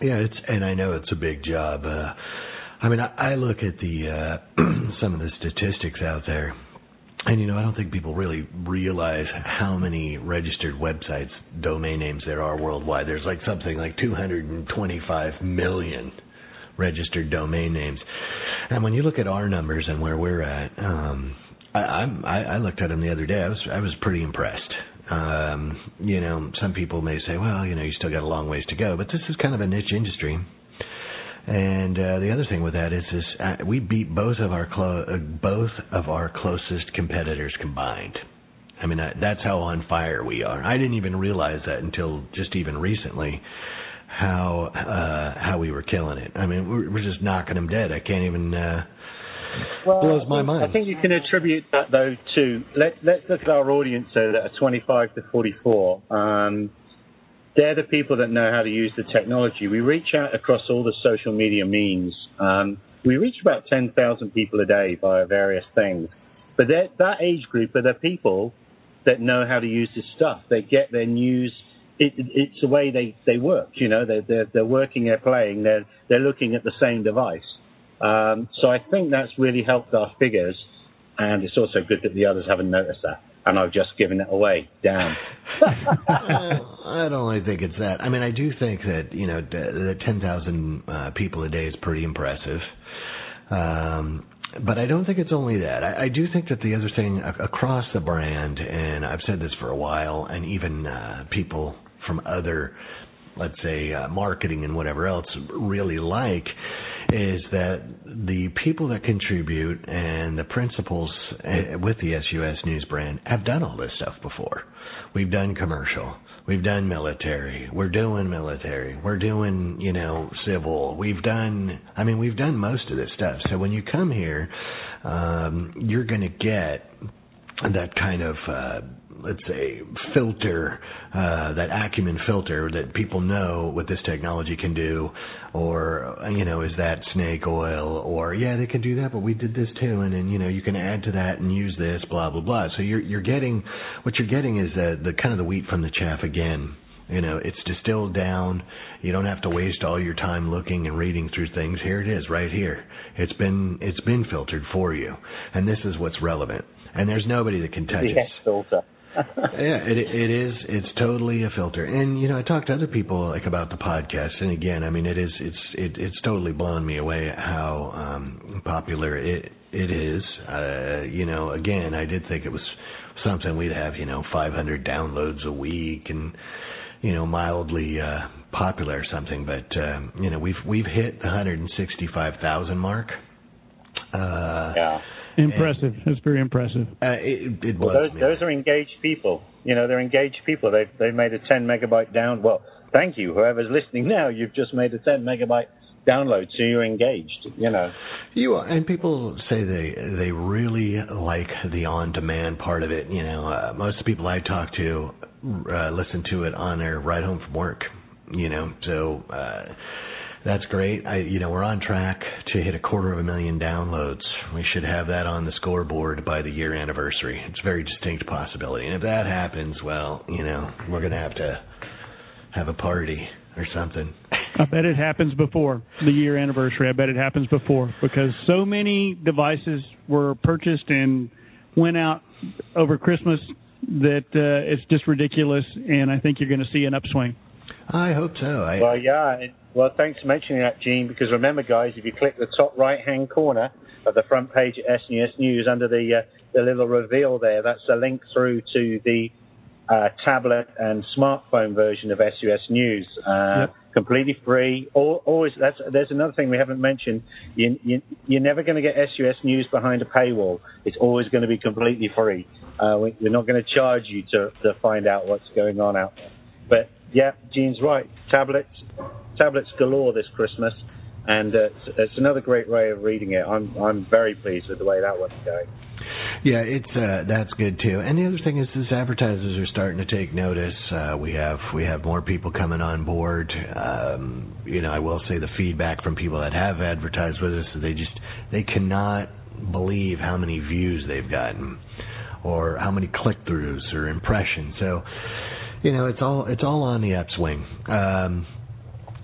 Yeah, it's and I know it's a big job. Uh, I mean, I, I look at the uh, *clears throat* some of the statistics out there, and you know, I don't think people really realize how many registered websites, domain names there are worldwide. There's like something like 225 million registered domain names, and when you look at our numbers and where we're at. Um, I, I, I looked at him the other day. I was I was pretty impressed. Um, you know, some people may say, well, you know, you still got a long ways to go, but this is kind of a niche industry. And uh, the other thing with that is, is uh, we beat both of our clo- uh, both of our closest competitors combined. I mean, that's how on fire we are. I didn't even realize that until just even recently how uh, how we were killing it. I mean, we're, we're just knocking them dead. I can't even. Uh, well, blows my mind. I think you can attribute that though to let let's look at our audience so that are 25 to 44. Um, they're the people that know how to use the technology. We reach out across all the social media means. Um, we reach about 10,000 people a day via various things. But that age group are the people that know how to use this stuff. They get their news. It, it, it's the way they, they work. You know, they're, they're, they're working, they're playing, they're, they're looking at the same device. Um, so I think that's really helped our figures, and it's also good that the others haven't noticed that, and I've just given it away. Damn. I don't really think it's that. I mean, I do think that you know the 10,000 uh, people a day is pretty impressive. Um, but I don't think it's only that. I, I do think that the other thing across the brand, and I've said this for a while, and even uh, people from other, let's say, uh, marketing and whatever else really like, is that the people that contribute and the principals eh, with the SUAS News brand have done all this stuff before. We've done commercial. We've done military. We're doing military. We're doing, you know, civil. We've done, I mean, we've done most of this stuff. So when you come here, um, you're going to get that kind of uh, let's say filter uh, that acumen filter that people know what this technology can do or you know is that snake oil or yeah they can do that but we did this too and then you know you can add to that and use this blah blah blah. So you're you're getting what you're getting is the the kind of the wheat from the chaff again. You know it's distilled down. You don't have to waste all your time looking and reading through things. Here it is right here. It's been it's been filtered for you and this is what's relevant. And there's nobody that can touch yes, it. filter. *laughs* yeah, it it is. It's totally a filter. And you know, I talked to other people like about the podcast, and again, I mean, it is. It's it, it's totally blown me away how um popular it it is. Uh, you know, again, I did think it was something we'd have. You know, 500 downloads a week, and you know, mildly uh popular or something. But um, you know, we've we've hit the 165,000 mark. Uh, yeah Impressive. That's very impressive. Uh, it, it Well, blows those, me. those are engaged people. You know, they're engaged people. They've they've made a 10 megabyte down. Well, thank you, whoever's listening now. You've just made a 10 megabyte download, so you're engaged. You know. You are, and people say they they really like the on-demand part of it. You know, uh, most of the people I talk to uh, listen to it on their ride home from work. You know, so uh, that's great. I, you know, we're on track to hit a quarter of a million downloads. We should have that on the scoreboard by the year anniversary. It's a very distinct possibility, and if that happens, well, you know, we're gonna have to have a party or something. I bet it happens before the year anniversary. I bet it happens before because so many devices were purchased and went out over Christmas that uh, it's just ridiculous. And I think you're going to see an upswing. I hope so. I, Well, yeah. it- Well, thanks for mentioning that, Gene. Because remember, guys, if you click the top right-hand corner of the front page at SUAS News under the uh, the little reveal there, that's a link through to the uh, tablet and smartphone version of SUAS News. Uh, Yep. Completely free. Al always. That's there's another thing we haven't mentioned. You, you, you're never going to get SUAS News behind a paywall. It's always going to be completely free. Uh, we, we're not going to charge you to to find out what's going on out there. But yeah, Gene's right. Tablets, tablets galore this Christmas, and uh, it's, it's another great way of reading it. I'm I'm very pleased with the way that one's going. Yeah, it's uh, that's good too. And the other thing is, is advertisers are starting to take notice. Uh, we have we have more people coming on board. Um, you know, I will say the feedback from people that have advertised with us, they just they cannot believe how many views they've gotten, or how many click throughs or impressions. So, you know, it's all it's all on the upswing. Um,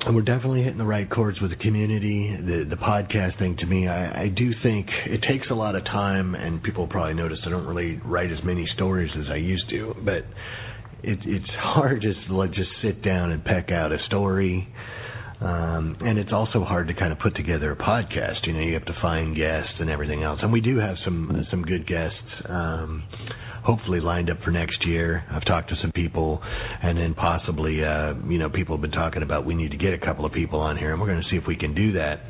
and we're definitely hitting the right chords with the community. The the podcast thing to me, I, I do think it takes a lot of time, and people probably notice I don't really write as many stories as I used to. But it, it's hard just to like just sit down and peck out a story, um, and it's also hard to kind of put together a podcast. You know, you have to find guests and everything else, and we do have some some good guests. Um, hopefully lined up for next year. I've talked to some people, and then possibly, uh, you know, people have been talking about we need to get a couple of people on here, and we're going to see if we can do that.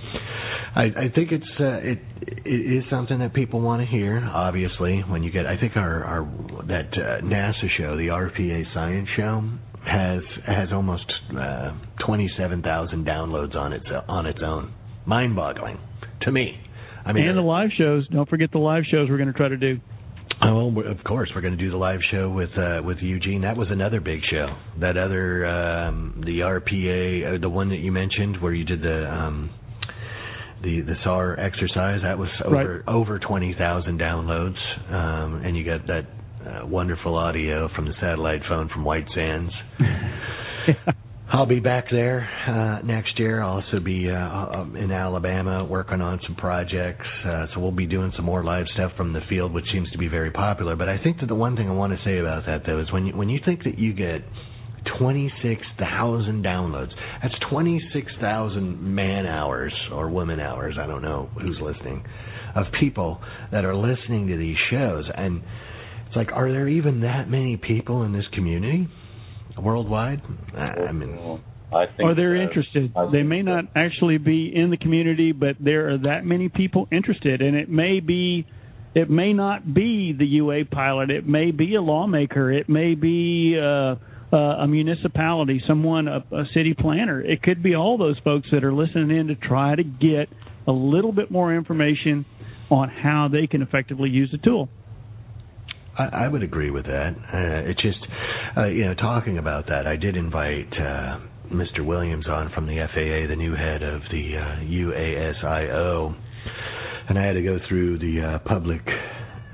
I, I think it's uh, it it is something that people want to hear. Obviously, when you get, I think our our that uh, NASA show, the RPA Science Show, has has almost uh, twenty seven thousand downloads on its on its own. Mind boggling to me. I mean, and the live shows. Don't forget the live shows we're going to try to do. Oh, well, of course, we're going to do the live show with uh, with Eugene. That was another big show. That other um, the RPA, uh, the one that you mentioned, where you did the um, the the SAR exercise. That was over Right. over twenty thousand downloads, um, and you got that uh, wonderful audio from the satellite phone from White Sands. *laughs* I'll be back there uh, next year. I'll also be uh, um, in Alabama working on some projects. Uh, so we'll be doing some more live stuff from the field, which seems to be very popular. But I think that the one thing I want to say about that though is when you when you think that you get 26,000 downloads. That's 26,000 man hours or woman hours. I don't know who's listening of people that are listening to these shows and it's like are there even that many people in this community worldwide? I I mean I think or they're so. interested. I They may not actually be in the community, but there are that many people interested, and it may be, it may not be the UA pilot. It may be a lawmaker. It may be uh, uh, a municipality, someone, a, a city planner. It could be all those folks that are listening in to try to get a little bit more information on how they can effectively use the tool. I, I would agree with that. Uh, it's just, uh, you know, talking about that, I did invite uh, Mr. Williams on from the FAA, the new head of the uh, UASIO, and I had to go through the uh, public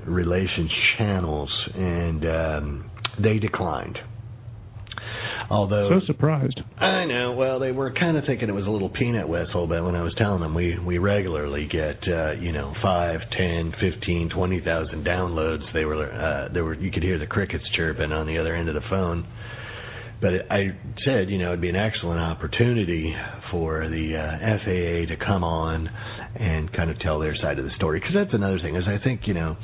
relations channels, and um, they declined. Although So surprised. I know. Well, they were kind of thinking it was a little peanut whistle, but when I was telling them we we regularly get uh, you know five, ten, fifteen, twenty thousand downloads, they were uh, there were you could hear the crickets chirping on the other end of the phone. But I said, you know, it'd be an excellent opportunity for the uh, FAA to come on and kind of tell their side of the story. Because that's another thing is I think you know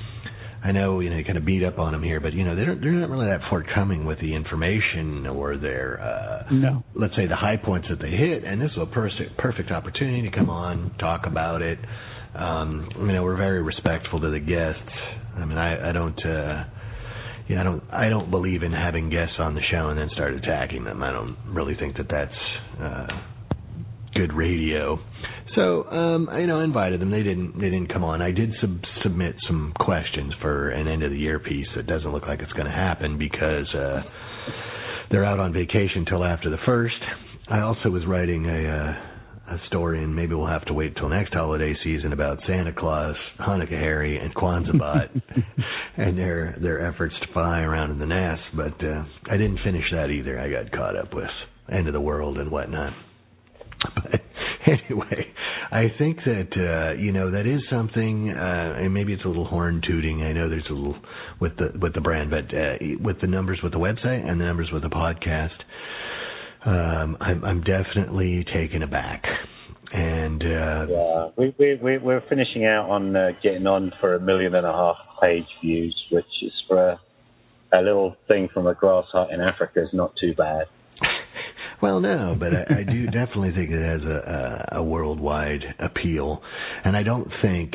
I know you know you kind of beat up on them here, but you know they're they're not really that forthcoming with the information or their uh, No. let's say the high points that they hit, and this is a perfect perfect opportunity to come on, talk about it, Um, you know, we're very respectful to the guests. I mean, I, I don't. Uh, yeah, I don't. I don't believe in having guests on the show and then start attacking them. I don't really think that that's uh, good radio. So, um, you know, I invited them. They didn't. They didn't come on. I did sub- submit some questions for an end of the year piece. It doesn't look like it's going to happen because uh, they're out on vacation till after the first. I also was writing a. Uh, a story, and maybe we'll have to wait till next holiday season about Santa Claus, Hanukkah Harry, and Kwanzaa Bot, *laughs* and their their efforts to fly around in the nest. But uh, I didn't finish that either. I got caught up with end of the world and whatnot. *laughs* But anyway, I think that uh, you know that is something, uh, and maybe it's a little horn tooting. I know there's a little with the with the brand, but uh, with the numbers with the website and the numbers with the podcast um, I'm, I'm definitely taken aback. And uh, yeah, we, we, we, we're finishing out on uh, getting on for a million and a half page views, which is for a, a little thing from a grass hut in Africa is not too bad. Well, no, but I, I do *laughs* definitely think it has a, a, a worldwide appeal, and I don't think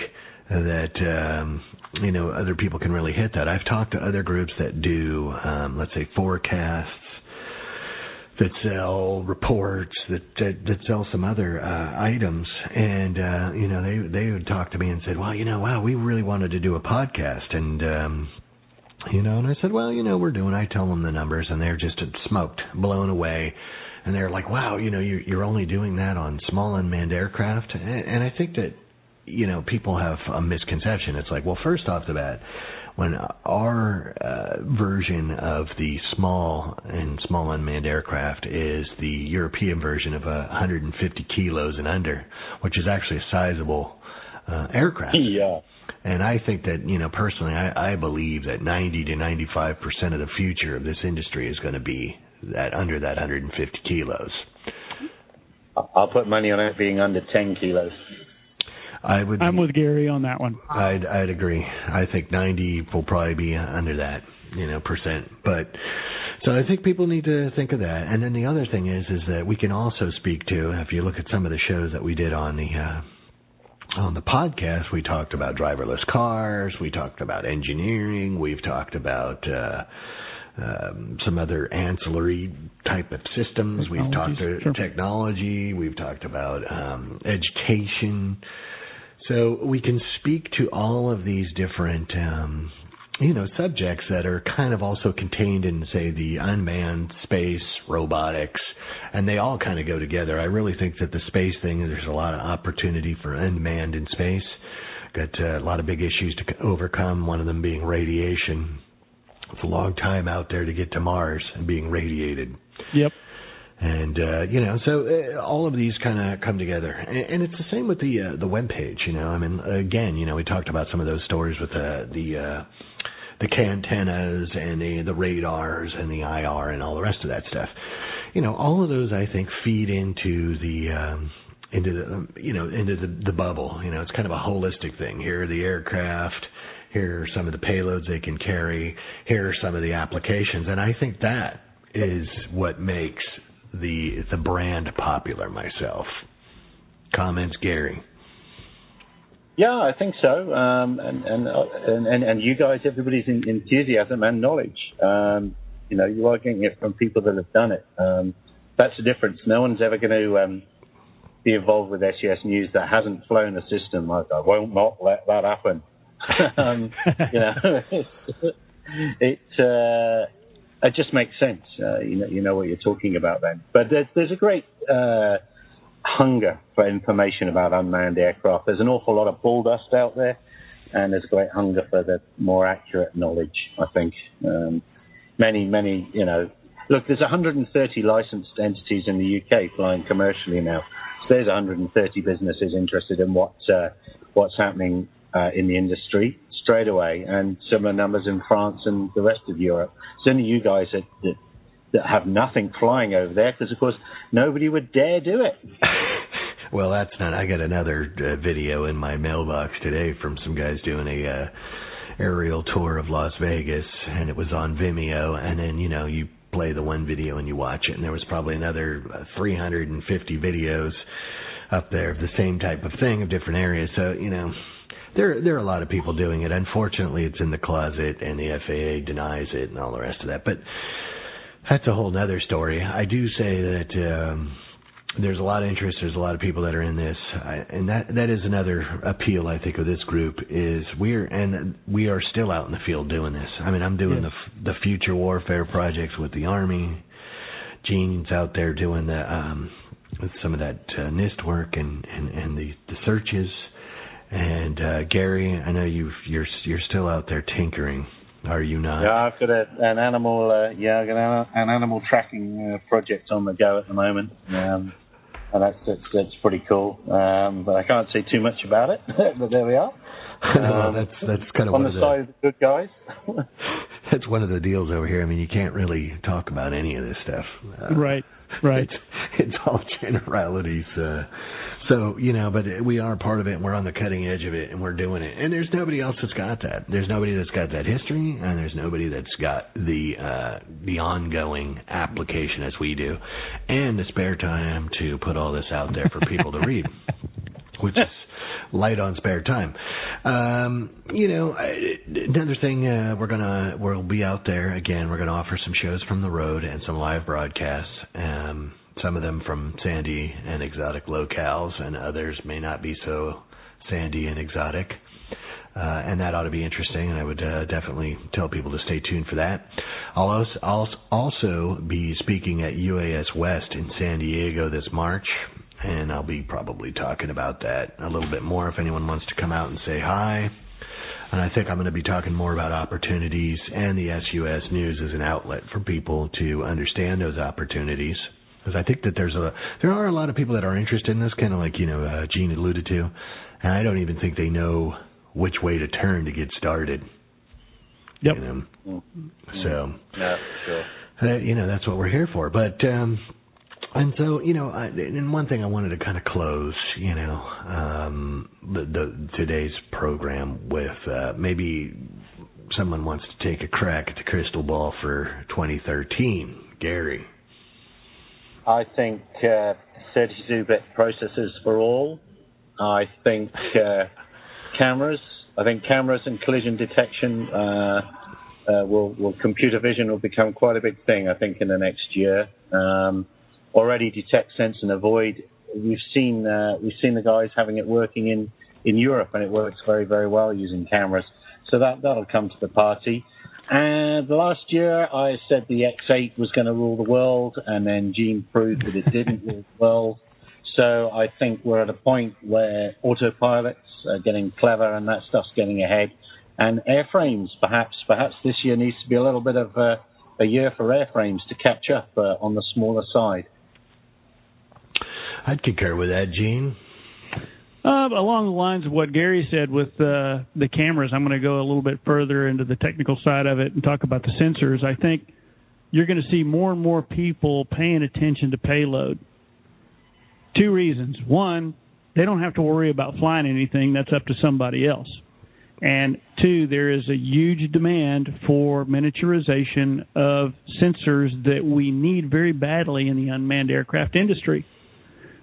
that um, you know other people can really hit that. I've talked to other groups that do, um, let's say, forecasts that sell reports that that, that sell some other uh, items. And uh you know they they would talk to me and said well you know wow we really wanted to do a podcast. And um you know and I said well you know we're doing I tell them the numbers and they're just smoked blown away and they're like wow you know you're, you're only doing that on small unmanned aircraft and, and I think that you know people have a misconception it's like well first off the bat when our uh, version of the small and small unmanned aircraft is the European version of a 150 kilos and under, which is actually a sizable uh, aircraft. *laughs* Yeah. And I think that, you know, personally, I, I believe that 90 to 95 percent of the future of this industry is going to be that under that 150 kilos. I'll put money on it being under 10 kilos. I would. I'm with Gary on that one. I'd I'd agree. I think 90 will probably be under that, you know, percent. But so I think people need to think of that. And then the other thing is, is that we can also speak to if you look at some of the shows that we did on the. Uh, on the podcast, we talked about driverless cars. We talked about engineering. We've talked about uh, um, some other ancillary type of systems. We've talked to sure. technology. We've talked about um, education. So we can speak to all of these different, um, you know, subjects that are kind of also contained in, say, the unmanned space, robotics, and they all kind of go together. I really think that the space thing, there's a lot of opportunity for unmanned in space. Got uh, a lot of big issues to overcome. One of them being radiation. It's a long time out there to get to Mars and being radiated. Yep and uh, you know, so uh, all of these kind of come together, and, and it's the same with the uh, the web page. You know, I mean, again, you know, we talked about some of those stories with the the uh, the K antennas and the the radars and the IR and all the rest of that stuff. You know, all of those I think feed into the um, into the you know into the the bubble. You know, it's kind of a holistic thing. Here are the aircraft. Here are some of the payloads they can carry. Here are some of the applications, and I think that is what makes the the brand popular myself. Comments, Gary. Yeah, I think so. Um, and, and, and and you guys, everybody's enthusiasm and knowledge. Um, you know, you are getting it from people that have done it. Um, that's the difference. No one's ever going to um, be involved with SUAS News that hasn't flown a system. I, I won't not let that happen. *laughs* um, you *laughs* know, it uh, it just makes sense. Uh, you know, you know what you're talking about then. But there's there's a great uh, hunger for information about unmanned aircraft. There's an awful lot of bull dust out there, and there's a great hunger for the more accurate knowledge. I think um, many many you know. Look, there's 130 licensed entities in the UK flying commercially now. So there's 130 businesses interested in what uh, what's happening uh, in the industry straight away, and similar numbers in France and the rest of Europe. It's only you guys that, that, that have nothing flying over there, because of course nobody would dare do it. *laughs* well, that's not. I got another uh, video in my mailbox today from some guys doing a. Uh, aerial tour of Las Vegas and it was on Vimeo and then you know you play the one video and you watch it and there was probably another uh, 350 videos up there of the same type of thing of different areas. So you know, there there are a lot of people doing it. Unfortunately, it's in the closet, and the FAA denies it, and all the rest of that. But that's a whole other story. I do say that. Um, there's a lot of interest. There's a lot of people that are in this, I, and that that is another appeal I think of this group is we're and we are still out in the field doing this. I mean, I'm doing Yes. the the future warfare projects with the army. Gene's out there doing the um, some of that uh, NIST work and and and the the searches. And uh, Gary, I know you you're you're still out there tinkering, are you not? Yeah, I've got a, an animal. Uh, yeah, I've got an, an animal tracking uh, project on the go at the moment, um, and that's, that's that's pretty cool. Um, but I can't say too much about it. *laughs* but there we are. *laughs* well, Um, that's that's kind of on one the of the side of the good guys. *laughs* that's one of the deals over here. I mean, you can't really talk about any of this stuff. Uh, Right, right. It's, it's all generalities. Uh, so you know, but we are part of it. and We're on the cutting edge of it, and we're doing it. And there's nobody else that's got that. There's nobody that's got that history, and there's nobody that's got the uh, the ongoing application as we do, and the spare time to put all this out there for people to read, *laughs* which is light on spare time. Um, you know, another thing uh, we're gonna we'll be out there again. We're gonna offer some shows from the road and some live broadcasts. Um, some of them from sandy and exotic locales, and others may not be so sandy and exotic. Uh, and that ought to be interesting, and I would uh, definitely tell people to stay tuned for that. I'll also, I'll also be speaking at UAS West in San Diego this March, and I'll be probably talking about that a little bit more if anyone wants to come out and say hi. And I think I'm going to be talking more about opportunities and the SUAS News as an outlet for people to understand those opportunities. Because I think that there's a there are a lot of people that are interested in this, kind of like you know uh, Gene alluded to, and I don't even think they know which way to turn to get started. Yep. You know? Mm. So No, sure. uh, you know that's what we're here for. But um, and so you know, I, and one thing I wanted to kind of close, you know, um, the, the today's program with uh, maybe someone wants to take a crack at the crystal ball for 2013. Gary. I think uh, 32-bit processors for all. I think uh, cameras. I think cameras and collision detection uh, uh, will, will computer vision will become quite a big thing. I think in the next year. Um, already detect, sense, and avoid. We've seen uh, we've seen the guys having it working in, in Europe, and it works very very well using cameras. So that that'll come to the party. And last year I said the X8 was going to rule the world, and then Gene proved that it didn't rule the world. So I think we're at a point where autopilots are getting clever, and that stuff's getting ahead. And airframes, perhaps perhaps this year needs to be a little bit of a, a year for airframes to catch up uh, on the smaller side. I'd concur with that, Gene. Uh, along the lines of what Gary said with uh, the cameras, I'm going to go a little bit further into the technical side of it and talk about the sensors. I think you're going to see more and more people paying attention to payload. Two reasons. One, they don't have to worry about flying anything, that's up to somebody else. And two, there is a huge demand for miniaturization of sensors that we need very badly in the unmanned aircraft industry.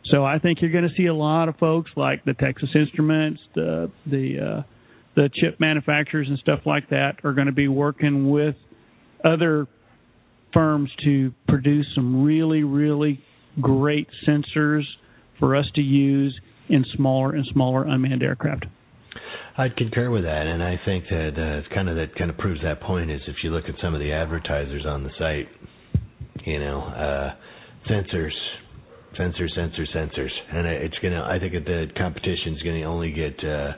So I think you're going to see a lot of folks like the Texas Instruments, the the uh, the chip manufacturers and stuff like that are going to be working with other firms to produce some really really great sensors for us to use in smaller and smaller unmanned aircraft. I'd concur with that, and I think that uh, it's kind of that kind of proves that point is if you look at some of the advertisers on the site, you know, uh, sensors, sensors, sensors, sensors, and it's gonna. I think the competition's gonna only get. Uh,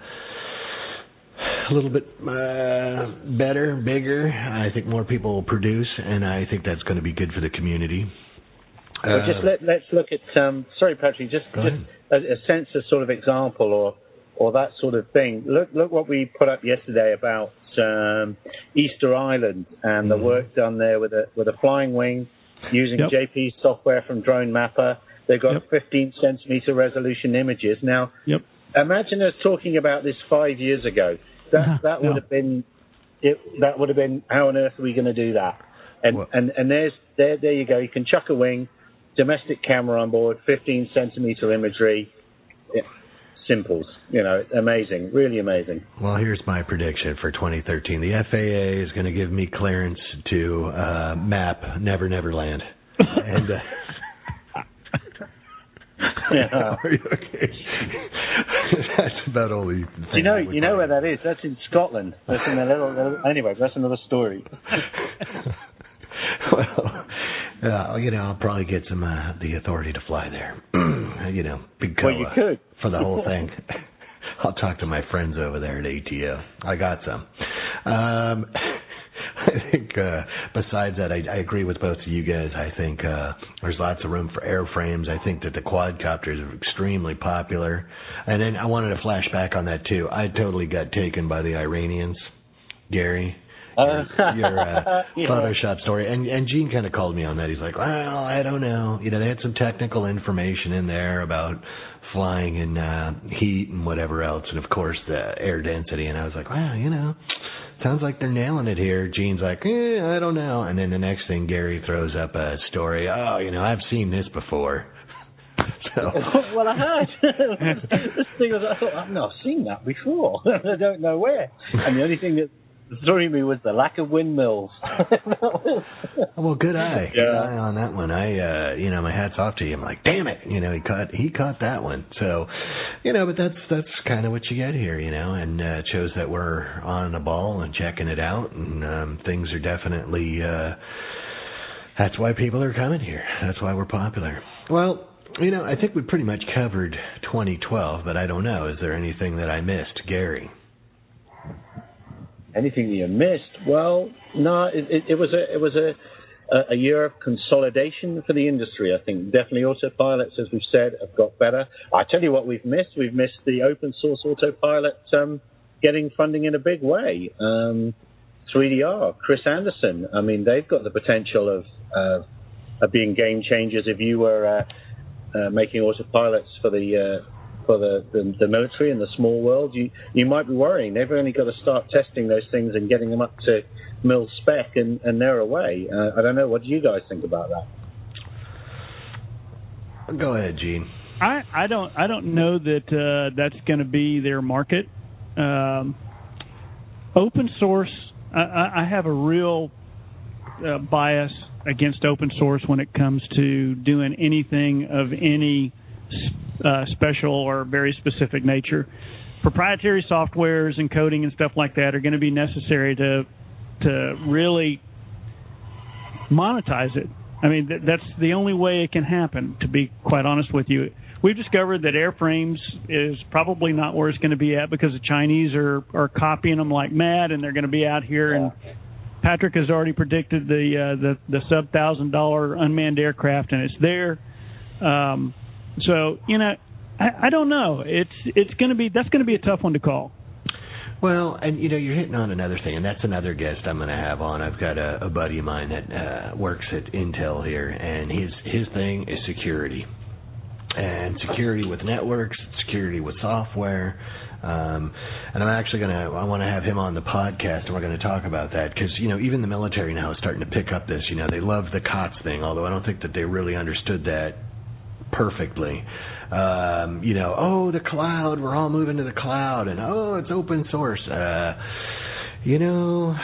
a little bit uh, better, bigger. I think more people will produce, and I think that's going to be good for the community. Well, Uh, just let, let's look at. Um, sorry, Patrick. Just just a, a sensor sort of example, or or that sort of thing. Look look what we put up yesterday about um, Easter Island and the Mhm. work done there with a with a flying wing using Yep. JP software from Drone Mapper. They've got Yep. 15 centimeter resolution images. Now, Yep. imagine us talking about this five years ago. That Uh-huh. that would No. have been it. That would have been how on earth are we going to do that? And Well- and and there's there there you go. You can chuck a wing, domestic camera on board, 15 centimeter imagery, simples. You know, amazing, really amazing. Well, here's my prediction for 2013. The FAA is going to give me clearance to uh, map Never Never Land. *laughs* and uh, Yeah. *laughs* Okay? *laughs* that's about all the. You know, you know where that is? That's in Scotland. That's in a little. little anyway, that's another story. *laughs* well, uh, you know, I'll probably get some uh, the authority to fly there. *clears throat* you know, big Well, you could. for the whole thing. I'll talk to my friends over there at ATO. I got some. Um, *laughs* I think uh, besides that, I, I agree with both of you guys. I think uh, there's lots of room for airframes. I think that the quadcopters are extremely popular. And then I wanted to flash back on that too. I totally got taken by the Iranians, Gary. Your, your uh, *laughs* Yeah. Photoshop story, and and Gene kind of called me on that. He's like, "Well, I don't know. You know, they had some technical information in there about flying in uh, heat and whatever else, and of course the air density." And I was like, "Wow, you know, sounds like they're nailing it here." Gene's like, eh, "I don't know." And then the next thing, Gary throws up a story. Oh, you know, I've seen this before. *laughs* so *laughs* well, I had. *laughs* this thing was, I thought, I've not seen that before. I don't know where. And the only thing that threw me was the lack of windmills. *laughs* Well, good eye. Yeah. Good eye on that one. I, uh, you know, my hat's off to you. I'm like, damn it, you know, he caught he caught that one. So, you know, but that's that's kind of what you get here, you know, and uh, it shows that we're on the ball and checking it out, and um, things are definitely. uh That's why people are coming here. That's why we're popular. Well. You know, I think we pretty much covered 2012, but I don't know. Is there anything that I missed, Gary? Anything you missed? Well, no. It, it, it was a it was a a- year of consolidation for the industry. I think definitely autopilots, as we've said, have got better. I tell you what, we've missed. We've missed the open source autopilot um, getting funding in a big way. Um, 3DR, Chris Anderson. I mean, they've got the potential of uh, of being game changers. If you were uh, uh, making autopilots for the uh, for the, the the military and the small world, you you might be worrying. They've only got to start testing those things and getting them up to mil spec, and and they're away. Uh, I don't know. What do you guys think about that? Go ahead, Gene. I, I don't I don't know that uh, that's going to be their market. Um, open source, I- I, I have a real uh, bias against open source when it comes to doing anything of any uh, special or very specific nature. Proprietary softwares and coding and stuff like that are going to be necessary to to really monetize it. I mean, th- that's the only way it can happen. To be quite honest with you, we've discovered that airframes is probably not where it's going to be at because the Chinese are are copying them like mad, and they're going to be out here. And Patrick has already predicted the uh, the the sub thousand dollar unmanned aircraft, and it's there. Um, so you know, I, I don't know. It's it's going to be that's going to be a tough one to call. Well, and you know, you're hitting on another thing, and that's another guest I'm going to have on. I've got a, a buddy of mine that uh, works at Intel here, and his his thing is security, and security with networks, security with software. Um, and I'm actually going to, I want to have him on the podcast and we're going to talk about that because, you know, even the military now is starting to pick up this. You know, they love the COTS thing, although I don't think that they really understood that perfectly. Um, you know, oh, the cloud, we're all moving to the cloud, and oh, it's open source. Uh, you know,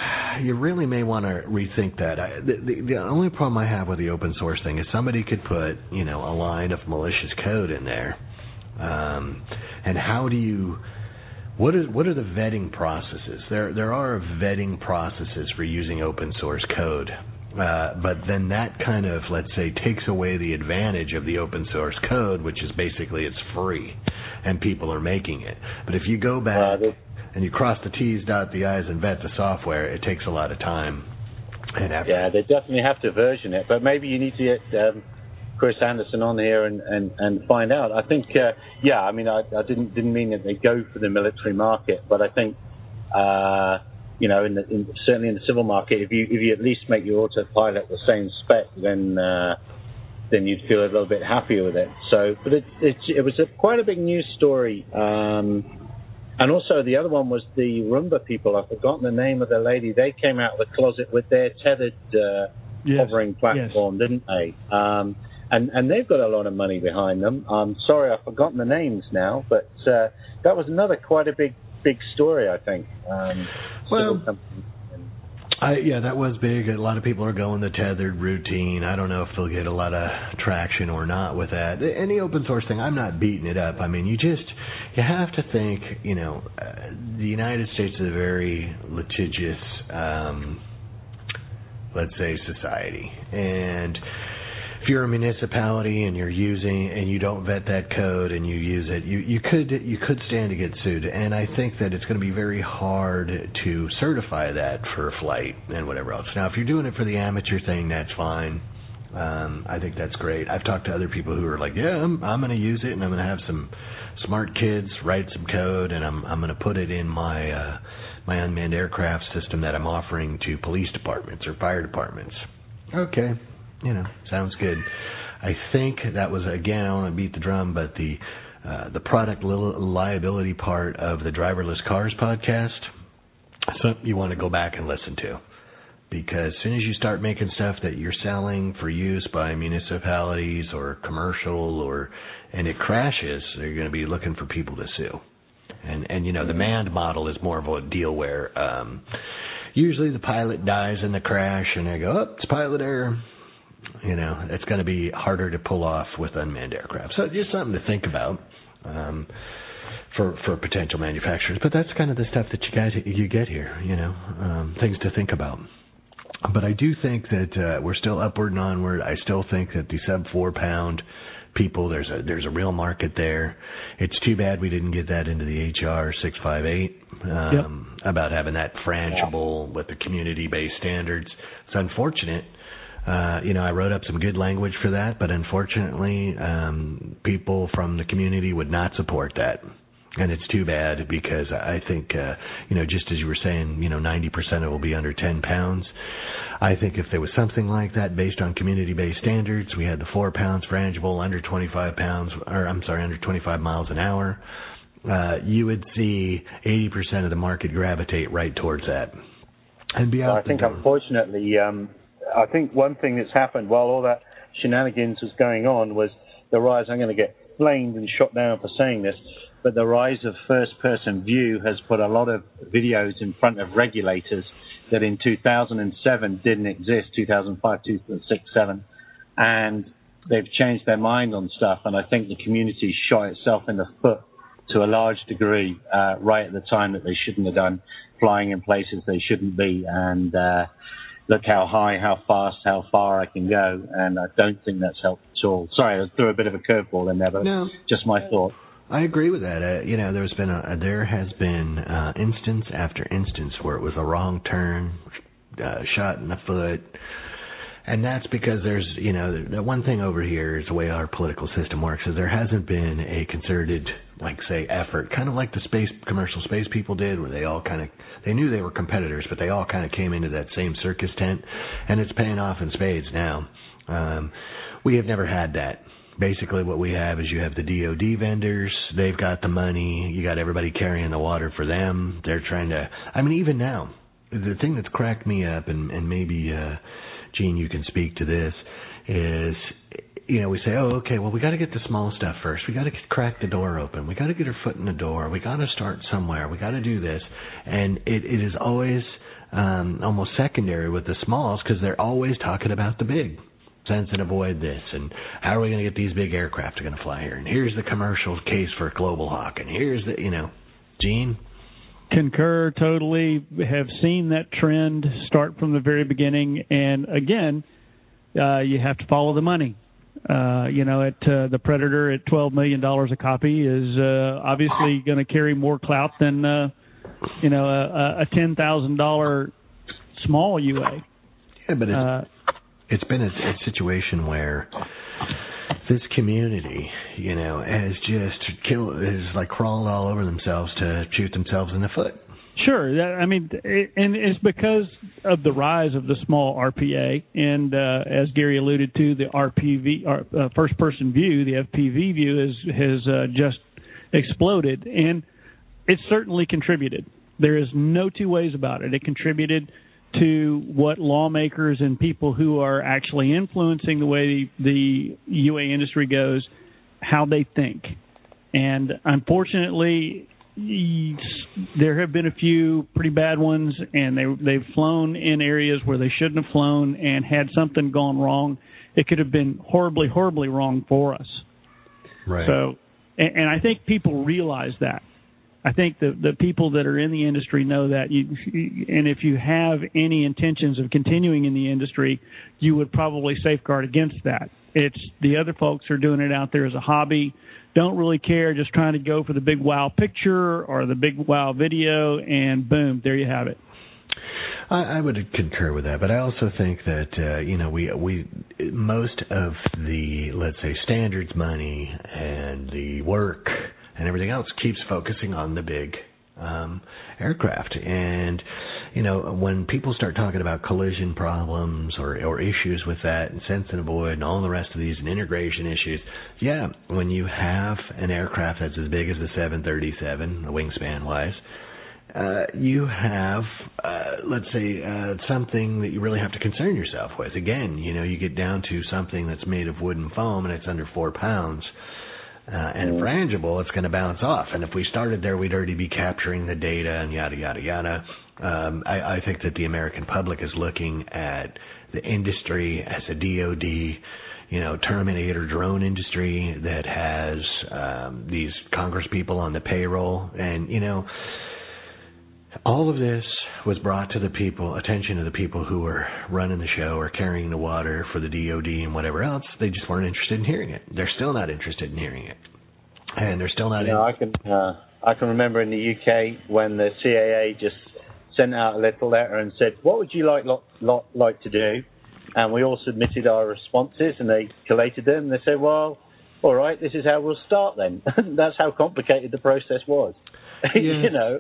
you really may want to rethink that. I, the, the, the only problem I have with the open source thing is somebody could put, you know, a line of malicious code in there. Um, and how do you what is what are the vetting processes? There there are vetting processes for using open source code. Uh, but then that kind of, let's say, takes away the advantage of the open source code, which is basically it's free, and people are making it. But if you go back and you cross the T's, dot the I's, and vet the software, it takes a lot of time and effort. Yeah, they definitely have to version it, but maybe you need to get um, Chris Anderson on here and, and, and find out. I think, uh, yeah, I mean, I, I didn't didn't mean that they go for the military market, but I think, uh, you know, in the, in, certainly in the civil market, if you if you at least make your autopilot the same spec, then uh, then you'd feel a little bit happier with it. So, but it it, it was a, quite a big news story. Um, and also the other one was the Roomba people. I've forgotten the name of the lady. They came out of the closet with their tethered uh, Yes. hovering platform, didn't they? Um, and and they've got a lot of money behind them. I'm sorry, I've forgotten the names now, but uh, that was another quite a big big story, I think. Um, well, I, yeah, that was big. A lot of people are going the tethered routine. I don't know if they'll get a lot of traction or not with that. Any open source thing, I'm not beating it up. I mean, you just you have to think. You know, uh, the United States is a very litigious, um, let's say, society, and if you're a municipality and you're using and you don't vet that code and you use it, you you could you could stand to get sued. And I think that it's going to be very hard to certify that for flight and whatever else. Now, if you're doing it for the amateur thing, that's fine. Um, I think that's great. I've talked to other people who are like, yeah, I'm I'm going to use it and I'm going to have some smart kids write some code and I'm I'm going to put it in my uh, my unmanned aircraft system that I'm offering to police departments or fire departments. Okay, you know, sounds good. I think that was again. I want to beat the drum, but the uh, the product liability part of the driverless cars podcast. Something you want to go back and listen to, because as soon as you start making stuff that you're selling for use by municipalities or commercial or and it crashes, they're going to be looking for people to sue. And and you know the manned model is more of a deal where um, usually the pilot dies in the crash and they go, oh, it's pilot error you know, it's going to be harder to pull off with unmanned aircraft. So just something to think about um, for for potential manufacturers. But that's kind of the stuff that you guys you get here. You know, um, things to think about. But I do think that uh, we're still upward and onward. I still think that the sub four pound people there's a there's a real market there. It's too bad we didn't get that into the HR six five eight um, yep. about having that frangible with the community based standards. It's unfortunate uh, you know, I wrote up some good language for that, but unfortunately, um, people from the community would not support that. And it's too bad because I think, uh, you know, just as you were saying, you know, 90% of it will be under 10 pounds. I think if there was something like that based on community-based standards, we had the four pounds frangible under 25 pounds, or I'm sorry, under 25 miles an hour, uh, you would see 80% of the market gravitate right towards that. And be out well, I think, door. unfortunately, um, I think one thing that's happened while all that shenanigans was going on was the rise. I'm going to get blamed and shot down for saying this, but the rise of first-person view has put a lot of videos in front of regulators that in 2007 didn't exist, 2005, 2006, 7, and they've changed their mind on stuff. And I think the community shot itself in the foot to a large degree uh, right at the time that they shouldn't have done, flying in places they shouldn't be, and uh, look how high, how fast, how far I can go, and I don't think that's helped at all. Sorry, I threw a bit of a curveball in there, but no, just my thought. I agree with that. Uh, you know, there's been a there has been uh, instance after instance where it was a wrong turn, uh, shot in the foot, and that's because there's you know the one thing over here is the way our political system works is there hasn't been a concerted like say effort, kind of like the space commercial space people did, where they all kind of they knew they were competitors, but they all kind of came into that same circus tent, and it's paying off in spades now. Um, we have never had that. Basically, what we have is you have the DoD vendors. They've got the money. You got everybody carrying the water for them. They're trying to. I mean, even now, the thing that's cracked me up, and and maybe uh, Gene, you can speak to this, is you know, we say, oh, okay, well, we got to get the small stuff first. We got to crack the door open. We got to get our foot in the door. We got to start somewhere. We got to do this, and it, it is always um, almost secondary with the smalls because they're always talking about the big. Sense and avoid this, and how are we going to get these big aircraft are going to fly here? And here's the commercial case for Global Hawk, and here's the, you know, Gene. Concur totally. Have seen that trend start from the very beginning, and again, uh, you have to follow the money uh, you know, at uh, the Predator at twelve million dollars a copy is uh, obviously going to carry more clout than uh, you know a, a ten thousand dollar small UA. Yeah, but it's, uh, it's been a, a situation where this community, you know, has just killed, has like crawled all over themselves to shoot themselves in the foot. Sure, I mean, and it's because of the rise of the small RPA, and uh, as Gary alluded to, the RPV, uh, first-person view, the FPV view, has has uh, just exploded, and it certainly contributed. There is no two ways about it. It contributed to what lawmakers and people who are actually influencing the way the UA industry goes, how they think. And unfortunately, there have been a few pretty bad ones, and they they've flown in areas where they shouldn't have flown, and had something gone wrong, it could have been horribly, horribly wrong for us. Right. So, and, and I think people realize that. I think the the people that are in the industry know that you and if you have any intentions of continuing in the industry, you would probably safeguard against that. It's the other folks are doing it out there as a hobby, don't really care, just trying to go for the big wow picture or the big wow video, and boom, there you have it. I, I would concur with that, but I also think that uh, you know we we most of the let's say standards money and the work and everything else keeps focusing on the big um, aircraft. And you know, when people start talking about collision problems or or issues with that and sense and avoid and all the rest of these and integration issues, yeah, when you have an aircraft that's as big as the 737, wingspan wise. Uh, you have, uh, let's say, uh, something that you really have to concern yourself with. Again, you know, you get down to something that's made of wood and foam and it's under four pounds uh, and Mm. frangible, it's going to bounce off. And if we started there, we'd already be capturing the data and yada yada yada. Um, I, I think that the American public is looking at the industry as a DoD, you know, Terminator drone industry that has um, these Congress people on the payroll, and you know, all of this was brought to the people, attention of the people who were running the show or carrying the water for the DoD and whatever else. They just weren't interested in hearing it. They're still not interested in hearing it, and they're still not. You know, I can uh, I can remember in the UK when the CAA just sent out a little letter and said, "What would you like lot, lot, like to do?" And we all submitted our responses, and they collated them. And they said, "Well, all right, this is how we'll start then." *laughs* That's how complicated the process was. *laughs* you know.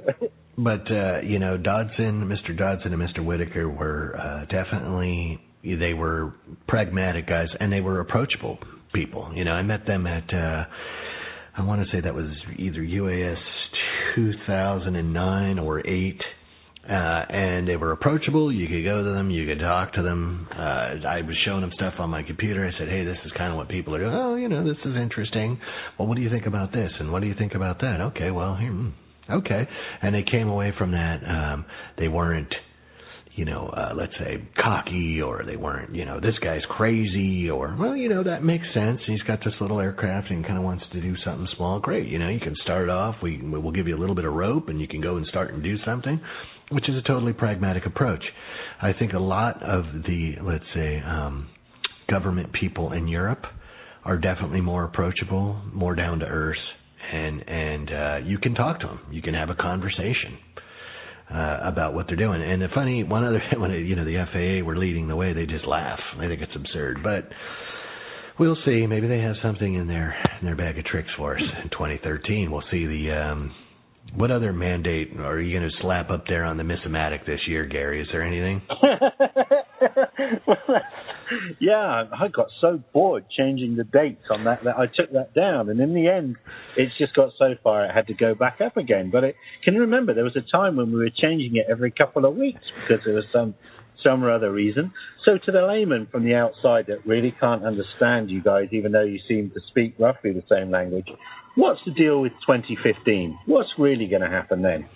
But uh, you know, Dodson, Mr. Dodson, and Mr. Whitaker were uh, definitely they were pragmatic guys, and they were approachable people. You know, I met them at uh, I want to say that was either UAS 2009 or eight. Uh, and they were approachable. You could go to them. You could talk to them. Uh, I was showing them stuff on my computer. I said, "Hey, this is kind of what people are doing. Oh, you know, this is interesting. Well, what do you think about this? And what do you think about that? Okay, well, here, hmm, okay." And they came away from that. Um, they weren't, you know, uh, let's say cocky, or they weren't, you know, this guy's crazy, or well, you know, that makes sense. He's got this little aircraft and kind of wants to do something small. Great, you know, you can start off. We we'll give you a little bit of rope, and you can go and start and do something which is a totally pragmatic approach. I think a lot of the, let's say, um, government people in Europe are definitely more approachable, more down to earth, and and uh, you can talk to them. You can have a conversation uh, about what they're doing. And the funny one other *laughs* when you know the FAA were leading the way, they just laugh. They think it's absurd, but. We'll see. Maybe they have something in their in their bag of tricks for us in 2013. We'll see the um, what other mandate are you going to slap up there on the Missomatic this year, Gary? Is there anything? *laughs* *laughs* yeah, I got so bored changing the dates on that that I took that down, and in the end, it's just got so far it had to go back up again. But it, can you remember there was a time when we were changing it every couple of weeks because there was some some or other reason. So to the layman from the outside that really can't understand you guys, even though you seem to speak roughly the same language, what's the deal with 2015? What's really going to happen then?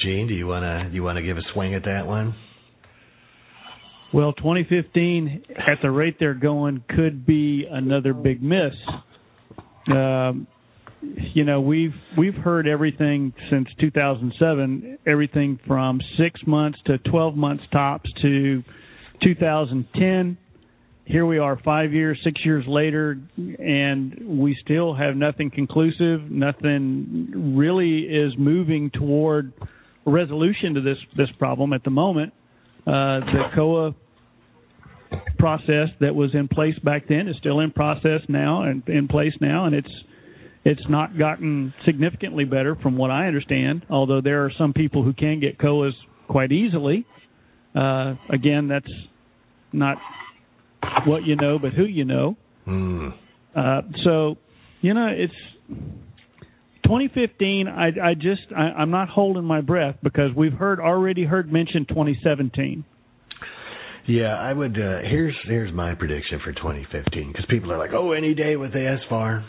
Gene, do you want to you want to give a swing at that one? Well, 2015, at the rate they're going, could be another big miss. Um, you know, we've we've heard everything since 2007, everything from six months to 12 months tops to 2010. Here we are, five years, six years later, and we still have nothing conclusive. Nothing really is moving toward resolution to this this problem at the moment. Uh, the COA process that was in place back then is still in process now and in place now, and it's it's not gotten significantly better from what I understand. Although there are some people who can get COAs quite easily. Uh, again, that's not what you know, but who you know. Mm. Uh, so, you know, it's 2015, I, I just I, I'm not holding my breath because we've heard already heard mentioned 2017. Yeah, I would. Uh, here's here's my prediction for 2015 because people are like, oh, any day with the SFAR,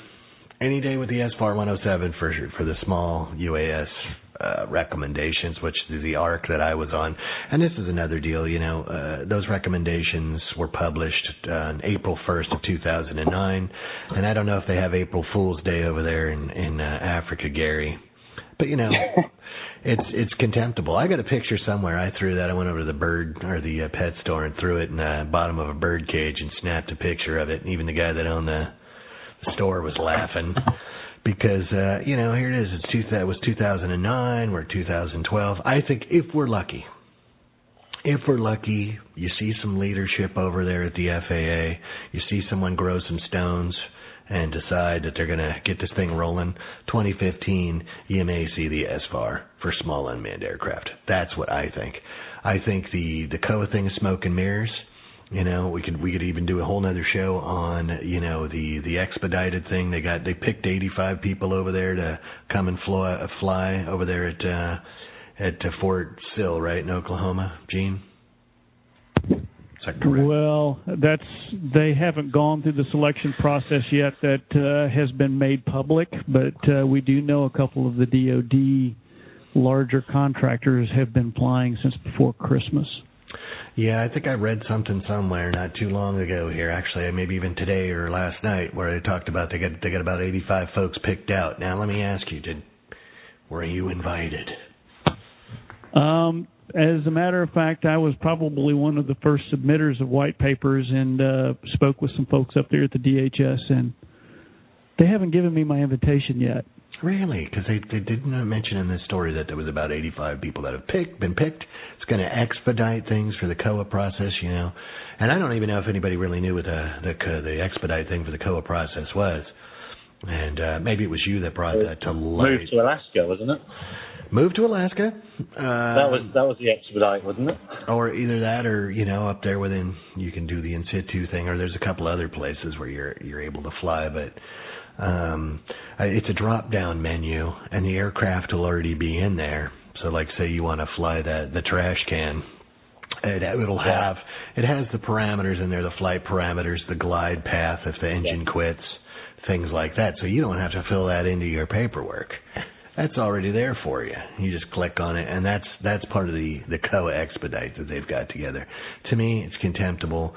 any day with the SFAR 107 for for the small UAS uh, recommendations, which is the arc that I was on. And this is another deal, you know, uh, those recommendations were published on April 1st of 2009, and I don't know if they have April Fool's Day over there in in uh, Africa, Gary, but you know. *laughs* It's it's contemptible. I got a picture somewhere. I threw that. I went over to the bird or the uh, pet store and threw it in the bottom of a bird cage and snapped a picture of it. And even the guy that owned the, the store was laughing *laughs* because uh, you know here it is. It's two. That was 2009. We're 2012. I think if we're lucky, if we're lucky, you see some leadership over there at the FAA. You see someone grow some stones and decide that they're going to get this thing rolling. 2015, you may see the SFAR for small unmanned aircraft. That's what I think. I think the the COA thing is smoke and mirrors. You know, we could we could even do a whole other show on you know the the expedited thing. They got they picked 85 people over there to come and fly fly over there at uh, at uh, Fort Sill, right in Oklahoma, Gene. Well, that's they haven't gone through the selection process yet that uh, has been made public, but uh, we do know a couple of the DoD larger contractors have been flying since before Christmas. Yeah, I think I read something somewhere not too long ago here, actually, maybe even today or last night, where they talked about they got they got about 85 folks picked out. Now, let me ask you, did were you invited? Um, as a matter of fact, I was probably one of the first submitters of white papers and uh, spoke with some folks up there at the DHS, and they haven't given me my invitation yet. Really? Because they they didn't mention in this story that there was about 85 people that have picked been picked. It's going to expedite things for the COA process, you know. And I don't even know if anybody really knew what the the, the expedite thing for the COA process was. And uh, maybe it was you that brought that to light. Moved to Alaska, wasn't it? Move to Alaska. Uh, that was that was the expedite, wasn't it? Or either that, or you know, up there within, you can do the in situ thing, or there's a couple other places where you're you're able to fly, but um, it's a drop down menu, and the aircraft will already be in there. So, like, say you want to fly the the trash can, it, it'll have it has the parameters in there, the flight parameters, the glide path if the engine yeah. quits, things like that. So you don't have to fill that into your paperwork *laughs* that's already there for you. You just click on it, and that's that's part of the the COA expedite that they've got together. To me, it's contemptible.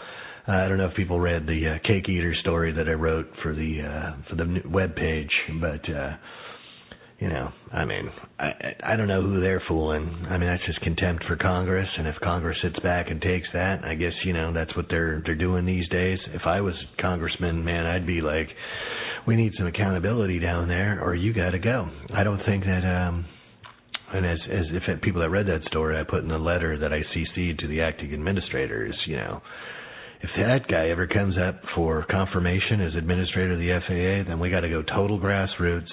Uh, I don't know if people read the uh, cake eater story that I wrote for the uh, for the web page, but uh, you know, I mean, I I don't know who they're fooling. I mean, that's just contempt for Congress, and if Congress sits back and takes that, I guess you know that's what they're they're doing these days. If I was congressman, man, I'd be like we need some accountability down there, or you got to go. I don't think that. um and as as if people that read that story, I put in the letter that I CC'd to the acting administrators, you know, if that guy ever comes up for confirmation as administrator of the FAA, then we got to go total grassroots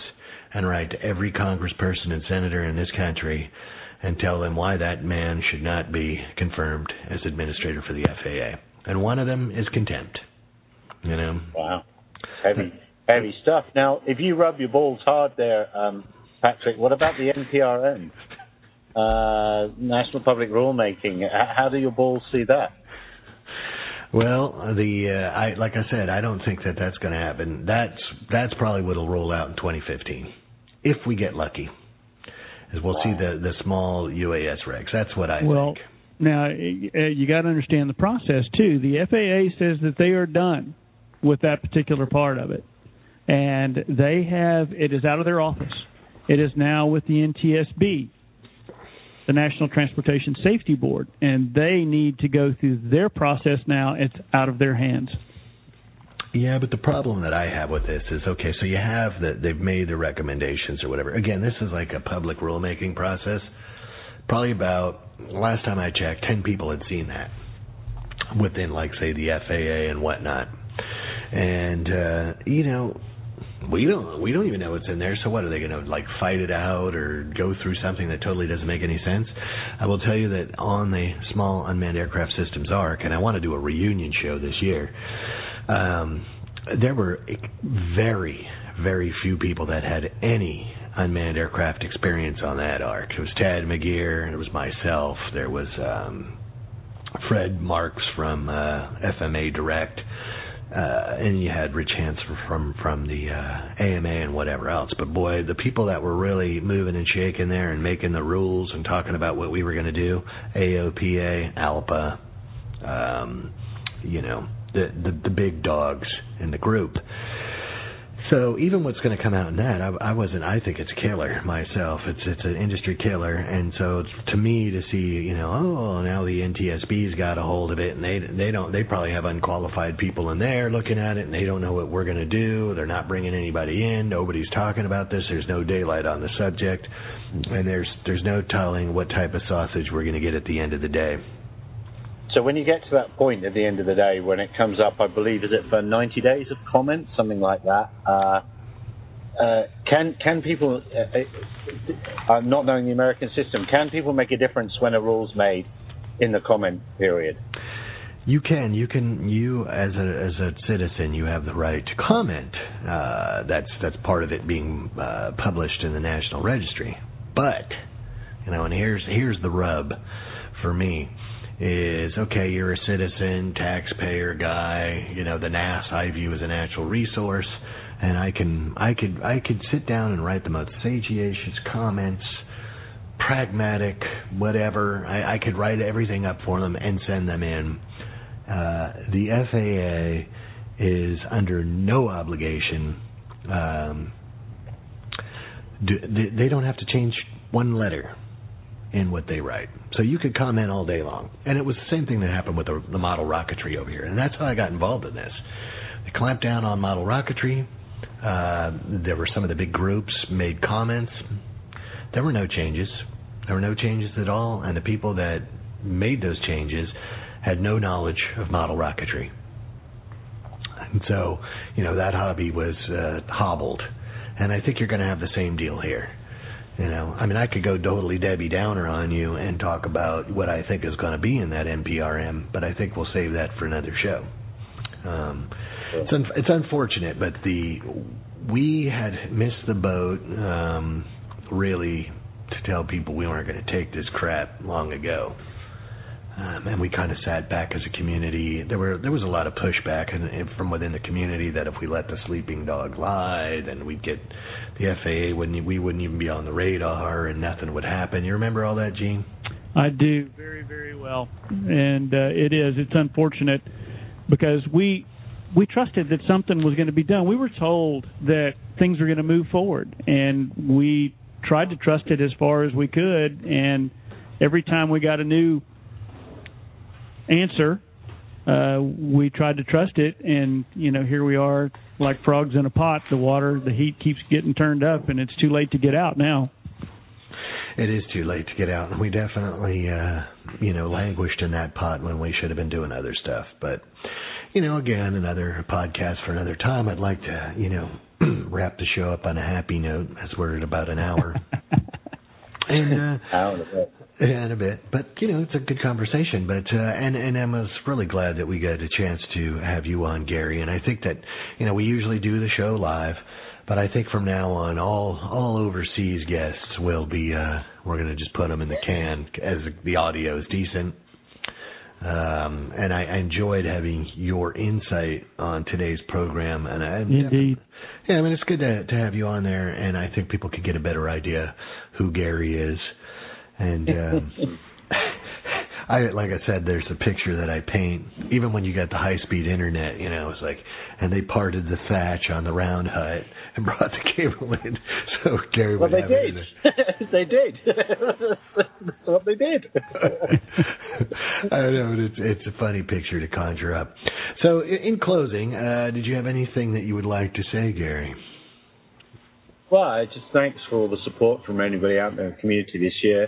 and write to every congressperson and senator in this country and tell them why that man should not be confirmed as administrator for the FAA. And one of them is contempt. You know. Wow. Heavy heavy stuff. Now, if you rub your balls hard there, um, Patrick, what about the NPRM? Uh, National Public Rulemaking. How do your balls see that? Well, the uh, I like I said, I don't think that that's going to happen. That's that's probably what'll roll out in 2015, if we get lucky. As we'll see the the small UAS regs. That's what I well, think. Now uh, you got to understand the process too. The FAA says that they are done with that particular part of it and they have it is out of their office. It is now with the NTSB, the National Transportation Safety Board, and they need to go through their process now. It's out of their hands. Yeah, but the problem that I have with this is okay. So you have that they've made the recommendations or whatever. Again, this is like a public rulemaking process. Probably about last time I checked, ten people had seen that within, like, say, the FAA and whatnot. And uh, you know, we don't we don't even know what's in there. So what are they going to like fight it out or go through something that totally doesn't make any sense? I will tell you that on the small unmanned aircraft systems arc, and I want to do a reunion show this year. Um, there were very very few people that had any unmanned aircraft experience on that arc. It was Tad McGeer, it was myself, there was um, Fred Marks from uh, FMA Direct, uh, and you had Rich Hanson from from the uh, AMA and whatever else. But boy, the people that were really moving and shaking there and making the rules and talking about what we were going to do, AOPA, ALPA, um, you know, the, the the big dogs in the group. So even what's going to come out in that, I, I wasn't. I think it's a killer myself. It's it's an industry killer, and so to me to see, you know, oh now the NTSB's got a hold of it, and they they don't. They probably have unqualified people in there looking at it, and they don't know what we're going to do. They're not bringing anybody in. Nobody's talking about this. There's no daylight on the subject, and there's there's no telling what type of sausage we're going to get at the end of the day. So when you get to that point at the end of the day, when it comes up, I believe is it for 90 days of comments, something like that. Uh, uh, can can people, uh, uh, not knowing the American system, can people make a difference when a rule's made in the comment period? You can, you can, you as a as a citizen, you have the right to comment. Uh, that's that's part of it being uh, published in the National Registry. But you know, and here's here's the rub for me is okay, you're a citizen, taxpayer guy, you know, the NAS I view as a natural resource and I can I could I could sit down and write the most sagacious comments, pragmatic, whatever. I, I could write everything up for them and send them in. Uh, the FAA is under no obligation. Um, do, they don't have to change one letter in what they write. So you could comment all day long. And it was the same thing that happened with the, the model rocketry over here. And that's how I got involved in this. They clamped down on model rocketry. Uh, there were some of the big groups made comments. There were no changes. There were no changes at all. And the people that made those changes had no knowledge of model rocketry. And so, you know, that hobby was uh, hobbled. And I think you're going to have the same deal here. You know, I mean, I could go totally Debbie Downer on you and talk about what I think is going to be in that NPRM, but I think we'll save that for another show. Um, it's un- it's unfortunate, but the we had missed the boat um, really to tell people we weren't going to take this crap long ago. Um, and we kind of sat back as a community. There were there was a lot of pushback and, and from within the community that if we let the sleeping dog lie, then we'd get the FAA wouldn't we wouldn't even be on the radar and nothing would happen. You remember all that, Gene? I do very very well, and uh, it is it's unfortunate because we we trusted that something was going to be done. We were told that things were going to move forward, and we tried to trust it as far as we could. And every time we got a new answer, uh, we tried to trust it, and you know, here we are, like frogs in a pot. The water, the heat keeps getting turned up, and it's too late to get out now. It is too late to get out, and we definitely, uh, you know, languished in that pot when we should have been doing other stuff. But, you know, again, another podcast for another time. I'd like to, you know, *clears throat* wrap the show up on a happy note, as we're at about an hour. *laughs* and uh, hour yeah, in a bit, but you know, it's a good conversation. But uh, and and Emma's really glad that we got a chance to have you on, Gary. And I think that you know we usually do the show live, but I think from now on, all all overseas guests will be. uh We're going to just put them in the can as the audio is decent. Um, and I, I enjoyed having your insight on today's program. And I, indeed, yeah, I mean it's good to to have you on there, and I think people could get a better idea who Gary is and *laughs* um, I like I said, there's a picture that I paint. Even when you got the high speed internet, you know, it's like, and they parted the thatch on the round hut and *laughs* brought the cable in, so Gary well, would they did. *laughs* they did. That's what they did. I know it's it's a funny picture to conjure up. So, in, in closing, uh, did you have anything that you would like to say, Gary? Well, just thanks for all the support from anybody out there in the community this year.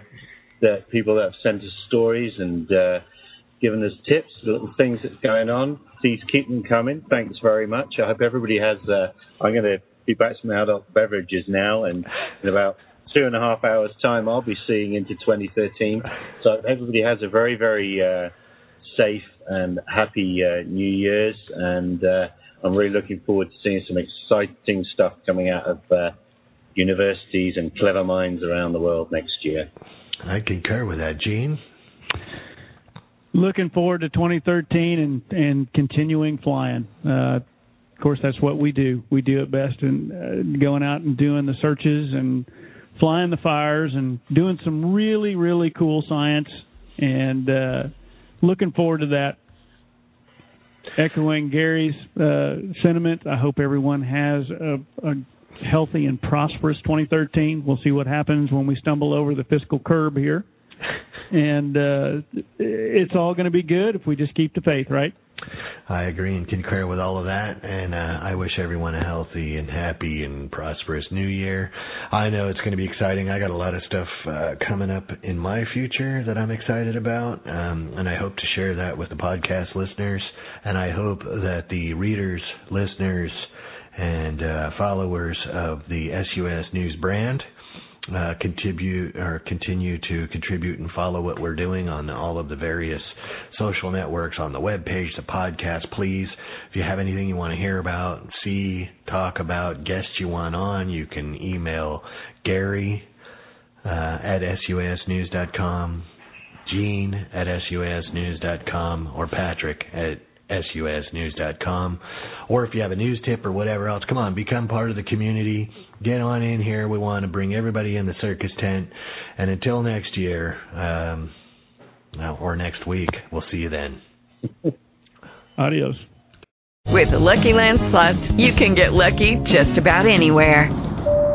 That people that have sent us stories and uh, given us tips, little things that's going on. Please keep them coming. Thanks very much. I hope everybody has. Uh, I'm going to be back to my adult beverages now, and in about two and a half hours' time, I'll be seeing into 2013. So everybody has a very, very uh, safe and happy uh, New Year's, and uh, I'm really looking forward to seeing some exciting stuff coming out of uh, universities and clever minds around the world next year. I concur with that, Gene. Looking forward to 2013 and and continuing flying. Uh, of course, that's what we do. We do it best in uh, going out and doing the searches and flying the fires and doing some really really cool science. And uh, looking forward to that. Echoing Gary's uh, sentiment, I hope everyone has a, a healthy and prosperous 2013. We'll see what happens when we stumble over the fiscal curb here. *laughs* and uh, it's all going to be good if we just keep the faith, right? I agree and concur with all of that, and uh, I wish everyone a healthy and happy and prosperous new year. I know it's going to be exciting. I got a lot of stuff uh, coming up in my future that I'm excited about, um, and I hope to share that with the podcast listeners, and I hope that the readers, listeners, and uh, followers of the SUAS News brand uh, contribute or continue to contribute and follow what we're doing on all of the various social networks on the web page, the podcast. Please, if you have anything you want to hear about, see, talk about, guests you want on, you can email Gary uh, at suasnews.com, Gene at suasnews.com, or Patrick at suasnews.com. Or if you have a news tip or whatever else, come on, become part of the community. Get on in here. We want to bring everybody in the circus tent. And until next year, um, or next week, we'll see you then. *laughs* Adios. With the Lucky Land Slots, you can get lucky just about anywhere.